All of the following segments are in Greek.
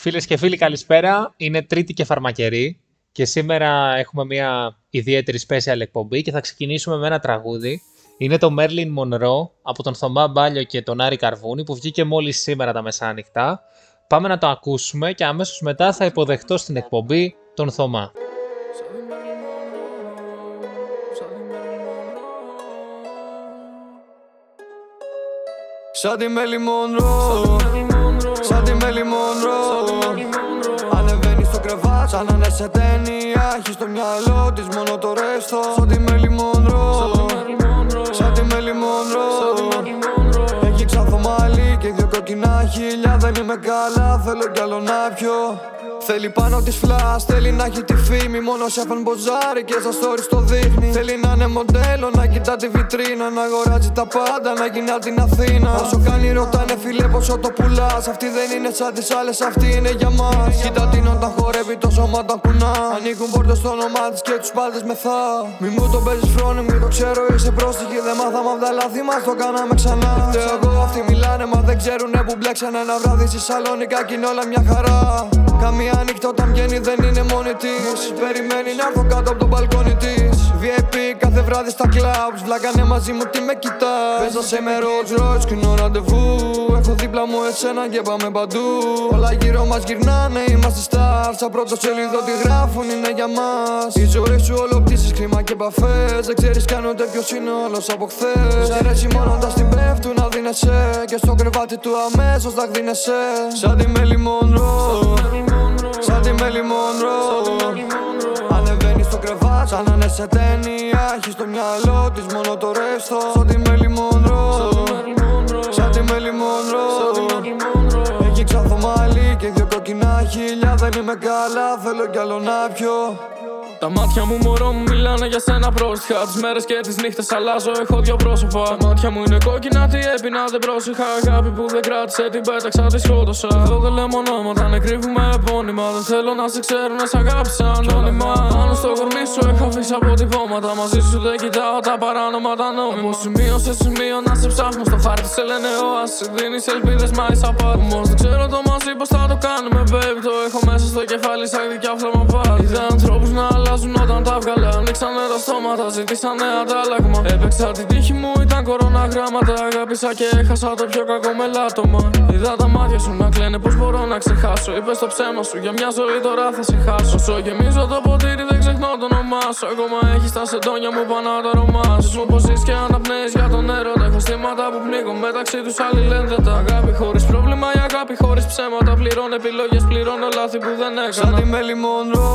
Φίλες και φίλοι καλησπέρα, είναι τρίτη και φαρμακερή και σήμερα έχουμε μια ιδιαίτερη special εκπομπή και θα ξεκινήσουμε με ένα τραγούδι. Είναι το Merlin Monroe από τον Θωμά Μπάλιο και τον Άρη Καρβούνη που βγήκε μόλις σήμερα τα μεσάνυχτα. Πάμε να το ακούσουμε και αμέσως μετά θα υποδεχτώ στην εκπομπή τον Θωμά. Σαν τη Μέλη Μονρό σαν να είναι σε ταινία Έχεις στο μυαλό της μόνο το ρέστο. Σαν τη Μέλη Μονρό Σαν τη Μέλη Μονρό Έχει ξαθομάλι και δυο κοκκινά χίλια Δεν είμαι καλά θέλω κι άλλο να πιω Θέλει πάνω της φλα, θέλει να έχει τη φήμη. Μόνο σε φαν μποζάρι και στα stories το δείχνει. Θέλει να είναι μοντέλο, να κοιτά τη βιτρίνα. Να αγοράζει τα πάντα, να γίνει από την Αθήνα. Όσο κάνει, ρωτάνε φίλε πόσο το πουλάς. Αυτή δεν είναι σαν τις άλλες, αυτή είναι για μας. Κοίτα την όταν χορεύει το σώμα τα κουνά. Ανοίγουν πόρτες στο όνομά της και τους πάντες μεθά. Μη μου το παίζεις φρόνη, μη το ξέρω, είσαι πρόστιχη. Δεν μάθαμε από τα λάθη μας, το κάναμε ξανά. Φταίω εγώ, αυτοί μιλάνε, μα δεν ξέρουν που μπλέξανε ένα βράδυ στη Σαλόνικα και είναι όλα μια χαρά. Καμία νύχτα όταν βγαίνει δεν είναι μόνη της. Περιμένει να έρθω κάτω από το μπαλκόνι της. VIP κάθε βράδυ στα clubs. Βλάκανε μαζί μου τι με κοιτάς. Πέσα σε με Rolls Royce κοινό ραντεβού. Έχω δίπλα μου εσένα και πάμε παντού. Όλα γύρω μας γυρνάνε, είμαστε stars. Σαν πρώτο σελίδο τι γράφουν είναι για μας. Η ζωή σου όλο πτήσει, κρίμα και επαφές. Δεν ξέρεις καν ούτε ποιος είναι όλο από χθες. Σ' αρέσει μόνο όταν στην πέφτουν να δίνεσαι. Και στο κρεβάτι του αμέσως θα γδίνεσαι. Σαν τη Μέλη Μονρό. Σαν τη Μέλη Μονρό Ανεβαίνει στο κρεβάτι σαν να είναι σε ταινία Έχει στο μυαλό της μόνο το ρέστο Σαν τη Μέλη Μονρό Σαν τη Μέλη Μονρό Έχει ξαθομάλι και δυο κοκκινά χίλια Δεν είμαι καλά θέλω κι άλλο να πιω τα μάτια μου μωρό μου μιλάνε για σένα πρόστιχα Τις μέρες και τις νύχτες αλλάζω, έχω δυο πρόσωπα. Τα μάτια μου είναι κόκκινα, τι έπεινα δεν πρόσεχα. Αγάπη που δεν κράτησε, την πέταξα, τη σκότωσα. Εδώ δεν λέμε ονόματα, ναι κρύβουμε επώνυμα. Δεν θέλω να σε ξέρω, να σε αγάπησα ανώνυμα. Πάνω στο κορμί σου έχω αφήσει αποτυπώματα Μαζί σου δεν κοιτάω τα παράνομα, τα νόμιμα. Από σημείο σε σημείο να σε ψάχνω. Στο χάρτη Σε λένε όαση, δίνεις ελπίδες μα είσαι απάτη Όμως δεν ξέρω το μαζί πως θα το κάνουμε baby. Το έχω μέσα στο κεφάλι σαν δικιά φλάμα πάλι Είδα ανθρώπους να αλλάζουν όταν τα βγάλα. Ανοίξανε τα στόματα, ζήτησανε αντάλλαγμα. Έπαιξα την τύχη μου, ήταν κορώνα γράμματα. Αγάπησα και έχασα το πιο κακό μελάτωμα. Είδα τα μάτια σου να κλαίνε, πώς μπορώ να ξεχάσω. Είπες το ψέμα σου, για μια ζωή τώρα θα σε χάσω. Όσο γεμίζω το ποτήρι, δεν ξεχνώ το όνομά σου. Ακόμα έχεις τα σεντόνια μου πάνω το αρώμα σου. Μου πως και αναπνέεις για τον έρωτα. Έχω στήματα που πνίγω μεταξύ τους άλλοι λένε δεν τα αγάπη χωρίς πρόβλημα. Η αγάπη χωρίς ψέματα. Πληρώνω επιλογές, πληρώνω λάθη που δεν έκανα. Σαν τη Μέλη Μονρό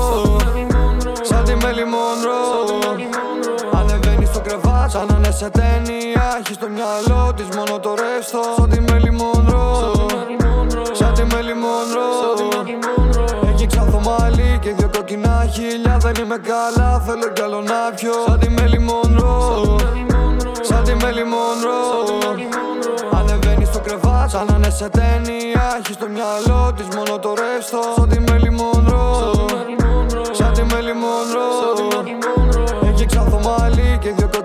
Σαν τη Μέλη Μονρό Ανεβαίνει στο κρεβάτι σαν να είναι σε ταινία Έχει στο μυαλό της μόνο το ρέστο Σαν τη Μέλη Μονρό Σαν τη Μέλη Μονρό Έχει ξαθομάλι και δυο κοκκινά χίλια Δεν είμαι καλά θέλω κι άλλο να πιω Σαν τη Μέλη Μονρό Σαν τη Μέλη Μονρό Ανεβαίνει στο κρεβάτι σαν να είναι σε ταινία Έχει στο μυαλό της μόνο το ρέστο Σαν τη Μέλη Μονρό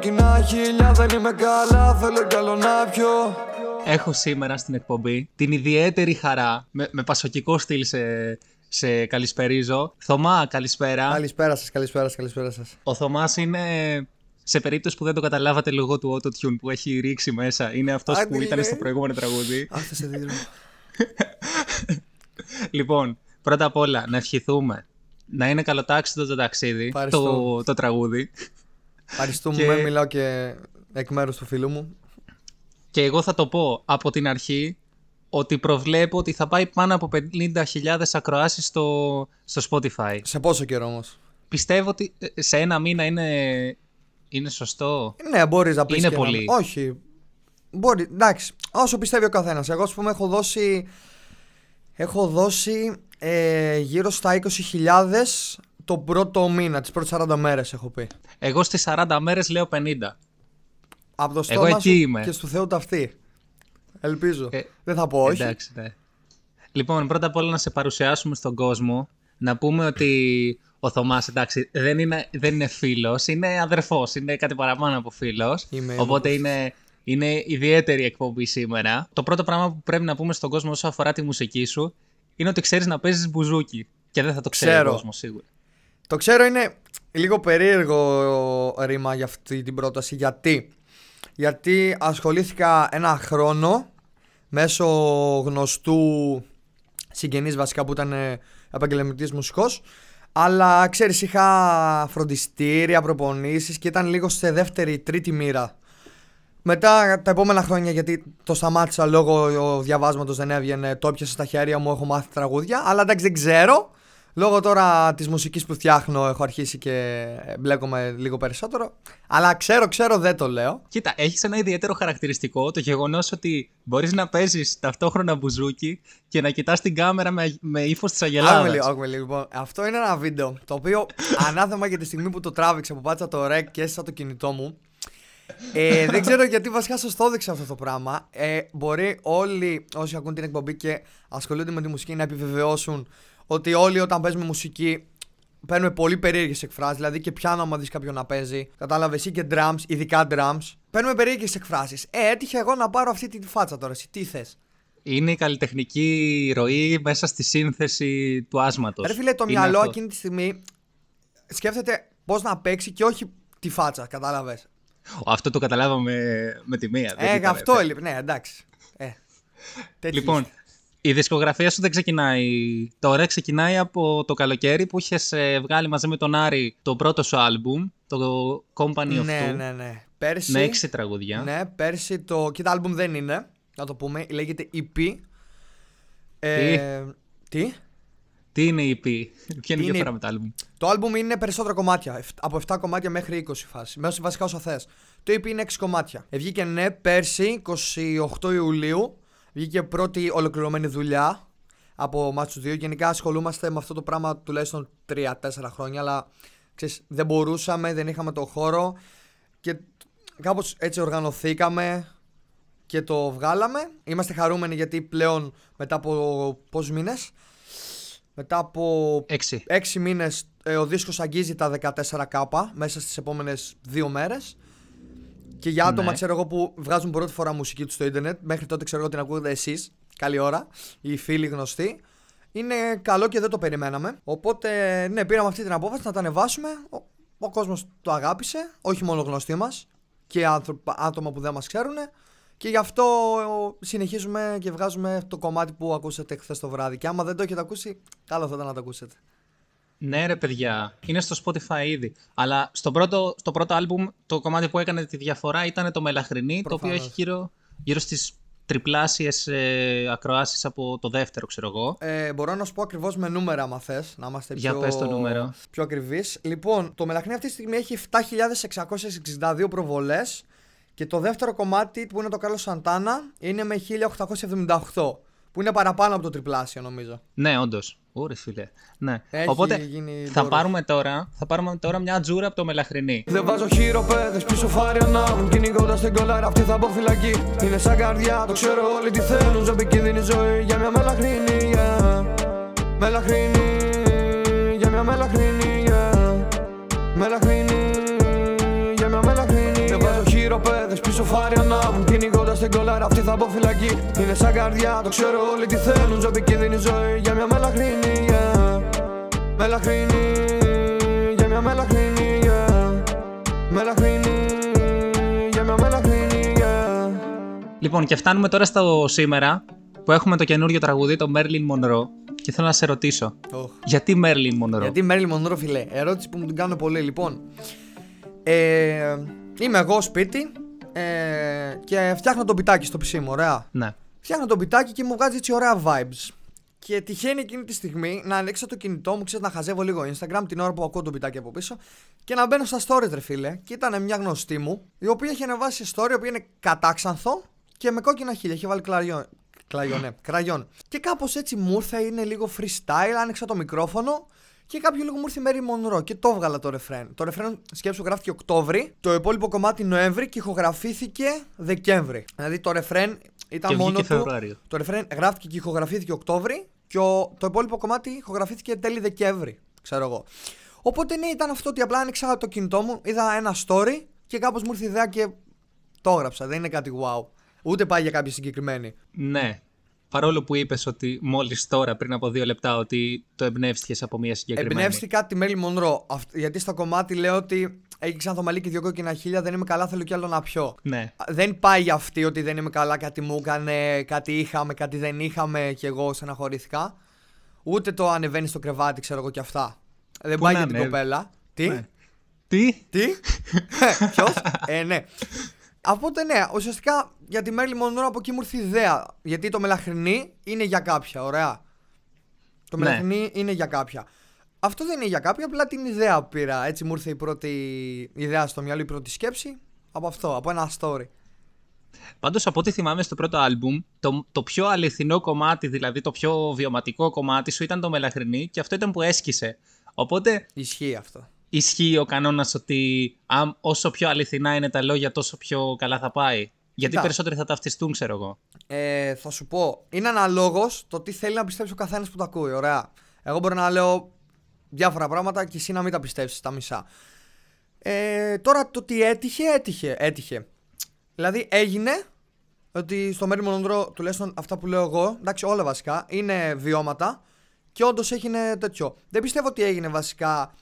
και δυο κοκκινά χίλια Δεν είμαι καλά θέλω κι άλλο να πιω Έχω σήμερα στην εκπομπή την ιδιαίτερη χαρά, με, με πασοκικό στυλ σε, σε καλησπερίζω. Θωμά, καλησπέρα. Καλησπέρα σας, καλησπέρα σας, καλησπέρα σας. Ο Θωμάς είναι, σε περίπτωση που δεν το καταλάβατε λόγω του autotune που έχει ρίξει μέσα, είναι αυτός Άντε, που ήταν ρε. στο προηγούμενο τραγούδι. Άχθε σε δίδυμο. λοιπόν, πρώτα απ' όλα να ευχηθούμε να είναι καλοτάξιτο το ταξίδι, Ευχαριστώ. το, το τραγούδι. Ευχαριστούμε, Και- με μιλάω και εκ μέρους του φίλου μου. Και εγώ θα το πω από την αρχή ότι προβλέπω ότι θα πάει πάνω από 50.000 ακροάσεις στο, στο Spotify. Σε πόσο καιρό όμως; Πιστεύω ότι ε, σε ένα μήνα είναι, είναι σωστό. Ναι, μπορείς να πεις Είναι και ένα- πολύ. Όχι. Μπορεί, εντάξει, όσο πιστεύει ο καθένας. Εγώ, ας πούμε, έχω δώσει... Έχω δώσει ε, γύρω στα 20.000 το πρώτο μήνα, τις πρώτες 40 μέρες έχω πει. Εγώ στις 40 μέρες λέω 50. Από το Εγώ στόμα εκεί σου είμαι. και στο Θεό ταυτί. Ελπίζω. Ε, Δεν θα πω όχι. Εντάξει, ναι. Λοιπόν, πρώτα απ' όλα να σε παρουσιάσουμε στον κόσμο. Να πούμε ότι ο Θωμάς, εντάξει, δεν είναι, δεν είναι φίλος, είναι αδερφός, είναι κάτι παραπάνω από φίλος. Είμαι οπότε είναι, είναι ιδιαίτερη εκπομπή σήμερα. Το πρώτο πράγμα που πρέπει να πούμε στον κόσμο όσο αφορά τη μουσική σου είναι ότι ξέρεις να παίζεις μπουζούκι. Και δεν θα το ξέρει Ξέρω. ο κόσμος σίγουρα. Το ξέρω είναι λίγο περίεργο ρήμα για αυτή την πρόταση. Γιατί, Γιατί ασχολήθηκα ένα χρόνο μέσω γνωστού συγγενής βασικά που ήταν ε, επαγγελματής μουσικός αλλά ξέρεις είχα φροντιστήρια, προπονήσεις και ήταν λίγο σε δεύτερη, τρίτη μοίρα. Μετά τα επόμενα χρόνια, γιατί το σταμάτησα λόγω διαβάσματος δεν έβγαινε, το έπιασα στα χέρια μου, έχω μάθει τραγούδια. Αλλά εντάξει, δεν ξέρω. Λόγω τώρα της μουσικής που φτιάχνω, έχω αρχίσει και μπλέκομαι λίγο περισσότερο. Αλλά ξέρω, ξέρω, δεν το λέω. Κοίτα, έχεις ένα ιδιαίτερο χαρακτηριστικό το γεγονός ότι μπορείς να παίζεις ταυτόχρονα μπουζούκι και να κοιτάς την κάμερα με, με ύφος της Άκουμε Αγελάδα. λίγο, άκουμε λίγο. Λοιπόν, αυτό είναι ένα βίντεο το οποίο ανάθεμα για τη στιγμή που το τράβηξα, που πάτησα το rec και έστεισα το κινητό μου. Ε, δεν ξέρω γιατί βασικά σας το έδειξα αυτό το πράγμα. Ε, μπορεί όλοι όσοι ακούν την εκπομπή και ασχολούνται με τη μουσική να επιβεβαιώσουν ότι όλοι όταν παίζουμε μουσική παίρνουμε πολύ περίεργες εκφράσεις. Δηλαδή και πιάνω άμα δεις κάποιον να παίζει. Κατάλαβες ή και drums, ειδικά drums. Παίρνουμε περίεργες εκφράσεις. Ε, έτυχε εγώ να πάρω αυτή τη φάτσα τώρα. Εσύ τι θες; Είναι η καλλιτεχνική ροή μέσα στη σύνθεση του άσματος. Ρε φίλε, το μυαλό εκείνη τη στιγμή σκέφτεται πώς να παίξει και όχι τη φάτσα. Κατάλαβες. Αυτό το καταλάβαμε με τη μία. δεν Ε, ήταν, αυτό ε. έλειπε. Ναι, εντάξει. Ε, τέτοιοι Λοιπόν, είστε. Η δισκογραφία σου δεν ξεκινάει τώρα, ξεκινάει από το καλοκαίρι που είχες βγάλει μαζί με τον Άρη το πρώτο σου άλμπουμ, το Company of Ναι, Two, ναι, ναι. Πέρσι. με έξι τραγουδιά. Ναι, πέρσι το. Κοίτα, άλμπουμ δεν είναι. Να το πούμε. Λέγεται EP. Ε, τι; Τι; Είναι η EP, ποια είναι η Είναι- διαφορά με το άλμπουμ; Το άλμπουμ είναι περισσότερα κομμάτια. εφ- Από 7 κομμάτια μέχρι 20 φάση. Μέσα βασικά όσα θες. Το EP είναι 6 κομμάτια. Ε, βγήκε ναι πέρσι, 28 Ιουλίου. Βγήκε πρώτη ολοκληρωμένη δουλειά από εμά τους δύο. Γενικά ασχολούμαστε με αυτό το πράγμα τουλάχιστον 3-4 χρόνια. Αλλά ξέρεις, δεν μπορούσαμε, δεν είχαμε το χώρο. Και κάπως έτσι οργανωθήκαμε και το βγάλαμε. Είμαστε χαρούμενοι γιατί πλέον μετά από πόσου μήνες; Μετά από Έξι. έξι μήνες ο δίσκος αγγίζει τα 14k μέσα στις επόμενες δύο μέρες. Και για άτομα Ναι. ξέρω εγώ που βγάζουν πρώτη φορά μουσική τους στο Ιντερνετ, μέχρι τότε ξέρω εγώ την ακούγατε εσείς. Καλή ώρα. Οι φίλοι γνωστοί. Είναι καλό και δεν το περιμέναμε. Οπότε, ναι, πήραμε αυτή την απόφαση να τα ανεβάσουμε. Ο, ο κόσμος το αγάπησε. Όχι μόνο γνωστοί μας. Και άνθρωπα- άτομα που δεν μας ξέρουν. Και γι' αυτό ε, συνεχίζουμε και βγάζουμε το κομμάτι που ακούσατε χθες το βράδυ. Και άμα δεν το έχετε ακούσει, καλό θα ήταν να το ακούσετε. Ναι, ρε παιδιά, είναι στο Spotify ήδη. Αλλά στο πρώτο, στο πρώτο άλμπουμ το κομμάτι που έκανε τη διαφορά ήταν το Μελαχρινή, το οποίο Προφανώς. έχει γύρω, γύρω στις τριπλάσιες ε, ακροάσεις από το δεύτερο, ξέρω εγώ. Ε, μπορώ να σου πω ακριβώς με νούμερα, άμα θες, να είμαστε Για πιο, πες το νούμερο. πιο ακριβείς. Λοιπόν, το Μελαχνή αυτή τη στιγμή έχει 7.662 προβολές και το δεύτερο κομμάτι που είναι το Κάρλο Σαντάνα είναι με 1.878. Που είναι παραπάνω από το τριπλάσιο, νομίζω. Ναι, όντως. Ωρε φίλε. Ναι. Έχει Οπότε γίνει θα δώρος. πάρουμε, τώρα, θα πάρουμε τώρα μια τζούρα από το Μελαχρινή. Δεν βάζω χειροπέδες πίσω φάρια να μου Κυνηγώντας την κολάρα αυτή θα μπω φυλακή Είναι σαν καρδιά, το ξέρω όλοι τι θέλουν Ζω επικίνδυνη ζωή για μια μελαχρίνη yeah. Μελαχρίνη, για μια μελαχρίνη yeah. Μελαχρίνη, για μια μελαχρίνη Δεν βάζω χειροπέδες πίσω φάρια να μου Κυνηγώντας την κολάρα αυτή θα μπω φυλακή Είναι σαν καρδιά, το ξέρω όλοι τι θέλουν Ζω επικίνδυνη ζωή για μια μελαχρίνη yeah. Μελαχρίνη, για μια μελαχρίνη yeah. Μελαχρίνη, για μια μελαχρίνη yeah. Λοιπόν, και φτάνουμε τώρα στο σήμερα που έχουμε το καινούριο τραγούδι, το Merlin Monroe. Και θέλω να σε ρωτήσω, Οχ. γιατί Merlin Monroe; Γιατί Μέρλι Μονρό, φιλέ. Ερώτηση που μου την κάνουν πολύ. Λοιπόν, ε, είμαι εγώ σπίτι ε, και φτιάχνω το πιτάκι στο PC μου, ωραία. Ναι. Φτιάχνω το πιτάκι και μου βγάζει έτσι ωραία vibes. Και τυχαίνει εκείνη τη στιγμή να ανοίξω το κινητό μου, ξέρεις να χαζεύω λίγο Instagram την ώρα που ακούω το πιτάκι από πίσω και να μπαίνω στα stories, ρε φίλε. Και ήταν μια γνωστή μου, η οποία είχε ανεβάσει story, η οποία είναι κατάξανθο και με κόκκινα χείλια. Είχε βάλει κλαριόν. Κλαγιόν, ναι, κραγιόν. Και κάπως έτσι μου ήρθε, είναι λίγο freestyle, άνοιξα το μικρόφωνο και κάποιο λίγο μου ήρθε η Mary Monroe και το έβγαλα το ρεφρέν. Το ρεφρέν σκέψου γράφτηκε Οκτώβρη, το υπόλοιπο κομμάτι Νοέμβρη και ηχογραφήθηκε Δεκέμβρη. Δηλαδή το ρεφρέν ήταν Και μόνο βγήκε του. Φεβρουάριο. Το ρεφρέν γράφτηκε και ηχογραφήθηκε Οκτώβρη και ο, το υπόλοιπο κομμάτι ηχογραφήθηκε τέλη Δεκέμβρη. Ξέρω εγώ. Οπότε ναι, ήταν αυτό ότι απλά άνοιξα το κινητό μου, είδα ένα story και κάπως μου ήρθε η ιδέα και το έγραψα. Δεν είναι κάτι wow. Ούτε πάει για κάποια συγκεκριμένη. Ναι. Παρόλο που είπες ότι μόλις τώρα, πριν από δύο λεπτά, ότι το εμπνεύστηκες από μια συγκεκριμένη. Εμπνεύστηκα τη Μέλη Μονρό. Γιατί στο κομμάτι λέω ότι έχει ξανθομαλή και δύο κόκκινα χίλια, δεν είμαι καλά, θέλω κι άλλο να πιω. Ναι. Δεν πάει για αυτή ότι δεν είμαι καλά, κάτι μου έκανε, κάτι είχαμε, κάτι δεν είχαμε και εγώ στεναχωρήθηκα. Ούτε το ανεβαίνει στο κρεβάτι, ξέρω εγώ κι αυτά. Δεν Πού πάει να για την είναι. κοπέλα. Τι, Ναι. Τι; τι, ποιος, ε, ναι. Οπότε ναι, ουσιαστικά για τη Μέρλι Μονρό από εκεί μου ήρθε η ιδέα. Γιατί το μελαχρινή είναι για κάποια, ωραία. Το Ναι. μελαχρινή είναι για κάποια. Αυτό δεν είναι για κάποια, απλά την ιδέα πήρα. Έτσι μου ήρθε η πρώτη ιδέα στο μυαλό, η πρώτη σκέψη. Από αυτό, από ένα story. Πάντως από ό,τι θυμάμαι στο πρώτο άλμπουμ, το, το πιο αληθινό κομμάτι, δηλαδή το πιο βιωματικό κομμάτι σου ήταν το μελαχρινή και αυτό ήταν που έσκησε. Οπότε Ισχύει αυτό. Ισχύει ο κανόνας ότι αν, όσο πιο αληθινά είναι τα λόγια, τόσο πιο καλά θα πάει. Γιατί Κοίτα. περισσότεροι θα ταυτιστούν, ξέρω εγώ. Ε, θα σου πω, είναι αναλόγως το τι θέλει να πιστέψει ο καθένας που το ακούει. Ωραία. Εγώ μπορώ να λέω διάφορα πράγματα και εσύ να μην τα πιστέψεις τα μισά. Ε, τώρα το τι έτυχε, έτυχε. έτυχε. Δηλαδή έγινε ότι στο Μέρι Μονοντρό, τουλάχιστον αυτά που λέω εγώ, εντάξει, όλα βασικά είναι βιώματα και όντως έγινε τέτοιο. Δεν πιστεύω ότι έγινε βασικά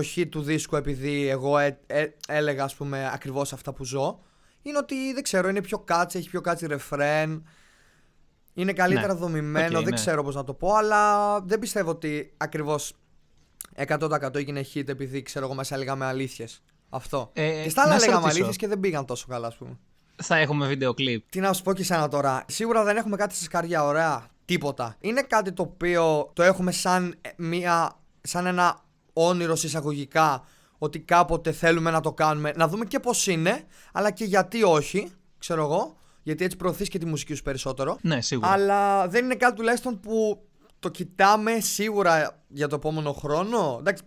το hit του δίσκου επειδή εγώ ε, ε, έλεγα, ας πούμε, ακριβώς αυτά που ζω. Είναι ότι δεν ξέρω, είναι πιο catchy, έχει πιο catchy ρεφρέν. Είναι καλύτερα Ναι. δομημένο, Οκ, δεν ναι. ξέρω πώς να το πω, αλλά δεν πιστεύω ότι ακριβώς 100% έγινε hit επειδή ξέρω εγώ μέσα λέγαμε αλήθειες. Αυτό. Ε, και στα άλλα να σε λέγαμε ρωτήσω. αλήθειες και δεν πήγαν τόσο καλά, ας πούμε. Θα έχουμε βίντεο κλιπ. Τι να σου πω και εσένα τώρα. Σίγουρα δεν έχουμε κάτι στα σκαριά, ωραία. Τίποτα. Είναι κάτι το οποίο το έχουμε σαν, ε, μια, σαν ένα όνειρος συσσαγωγικά ότι κάποτε θέλουμε να το κάνουμε. Να δούμε και πώς είναι, αλλά και γιατί όχι, ξέρω εγώ. Γιατί έτσι προωθείς και τη μουσική σου περισσότερο. Ναι, σίγουρα. Αλλά δεν είναι κάτι τουλάχιστον που το κοιτάμε σίγουρα για το επόμενο χρόνο. Εντάξει,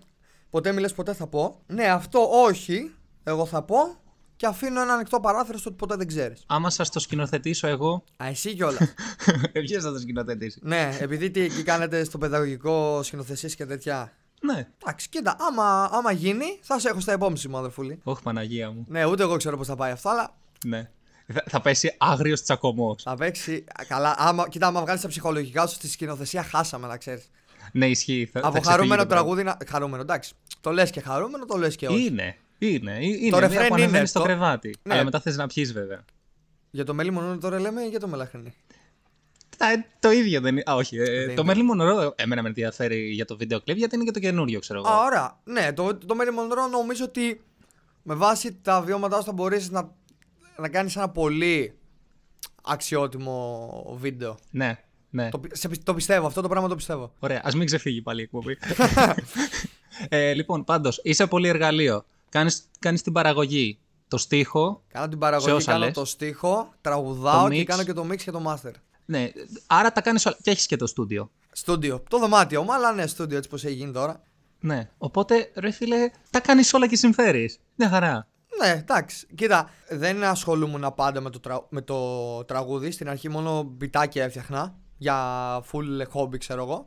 ποτέ μιλες ποτέ θα πω. Ναι, αυτό όχι, εγώ θα πω. Και αφήνω ένα ανοιχτό παράθυρο στο ότι ποτέ δεν ξέρεις. Άμα σας το σκηνοθετήσω εγώ. Α, εσύ κιόλας. Ποιος θα το σκηνοθετήσει; ναι, επειδή τι εκεί κάνετε στο παιδαγωγικό σκηνοθεσίες και τέτοια. Ναι. Εντάξει, κοίτα, άμα, άμα γίνει, θα σε έχω στα υπόμνηση μου, αδερφούλη. Όχι, Παναγία μου. Ναι, ούτε εγώ ξέρω πώς θα πάει αυτό, αλλά Ναι. Θα, θα πέσει άγριος τσακωμός. θα παίξει. Καλά, άμα, κοίτα, άμα βγάλεις τα ψυχολογικά σου στη σκηνοθεσία, χάσαμε να ξέρεις. Ναι, ισχύει. Θα, θα Από ξεφύγει χαρούμενο το πράγμα. τραγούδι. Να... Χαρούμενο, εντάξει. Το λες και χαρούμενο, το λες και όχι. Είναι. Είναι. ε- είναι. Το μία ρεφρέν που ανεβαίνει είναι στο το- κρεβάτι. Ναι. Αλλά μετά θες να πιεις, βέβαια. Για το μέλι μονόνι τώρα λέμε ή για το μελαχρινή. Α, ε, το ίδιο δεν είναι. Α, όχι. ε, Δεν το είναι. Merlin Monroe εμένα με ενδιαφέρει για το βίντεο κλειπ γιατί είναι και το καινούριο, ξέρω εγώ. Α, ωραία. Ναι, το, το μέλι μονρό νομίζω ότι με βάση τα βιώματά σου θα μπορέσει να, να κάνεις ένα πολύ αξιότιμο βίντεο. Ναι, ναι. Το, πι- σε, πι- το πιστεύω, αυτό το πράγμα το πιστεύω. Ωραία, ας μην ξεφύγει πάλι η εκπομπή. ε, λοιπόν, πάντως, είσαι πολύ εργαλείο. Κάνεις κάνεις την παραγωγή, το στίχο. Κάνω την Σε παραγωγή, όσα κάνω λες. το στίχο, τραγουδάω Το και mix. κάνω και το mix και το master. Ναι, άρα τα κάνεις όλα. Και έχεις και το στούντιο. Στούντιο. Το δωμάτιο μου, αλλά ναι, στούντιο έτσι πως έχει γίνει τώρα. Ναι. Οπότε, ρε φίλε, τα κάνεις όλα και συμφέρεις. Μια χαρά. Ναι, εντάξει. Κοίτα, δεν ασχολούμουν πάντα με το, τρα... με το τραγούδι. Στην αρχή μόνο μπιτάκια έφτιαχνα για full hobby, ξέρω εγώ.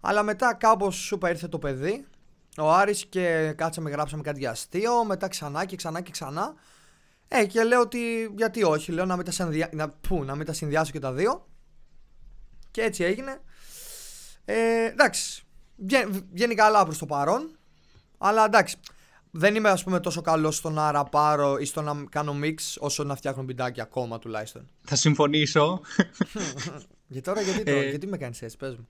Αλλά μετά κάπως σούπα ήρθε το παιδί. Ο Άρης και κάτσαμε, γράψαμε κάτι για αστείο. Μετά ξανά και ξανά και ξανά. Ε, και λέω ότι γιατί όχι. Λέω να μην τα, συνδυα... να... Πού, να μην τα συνδυάσω και τα δύο. Και έτσι έγινε. Ε, εντάξει. Βγαίνει, βγαίνει καλά προς το παρόν. Αλλά εντάξει. Δεν είμαι, ας πούμε, τόσο καλός στο να ραπάρω ή στο να κάνω mix όσο να φτιάχνω μπιντάκια ακόμα τουλάχιστον. Θα συμφωνήσω. Για τώρα, γιατί, το, Ε. γιατί με κάνεις έτσι, πες μου.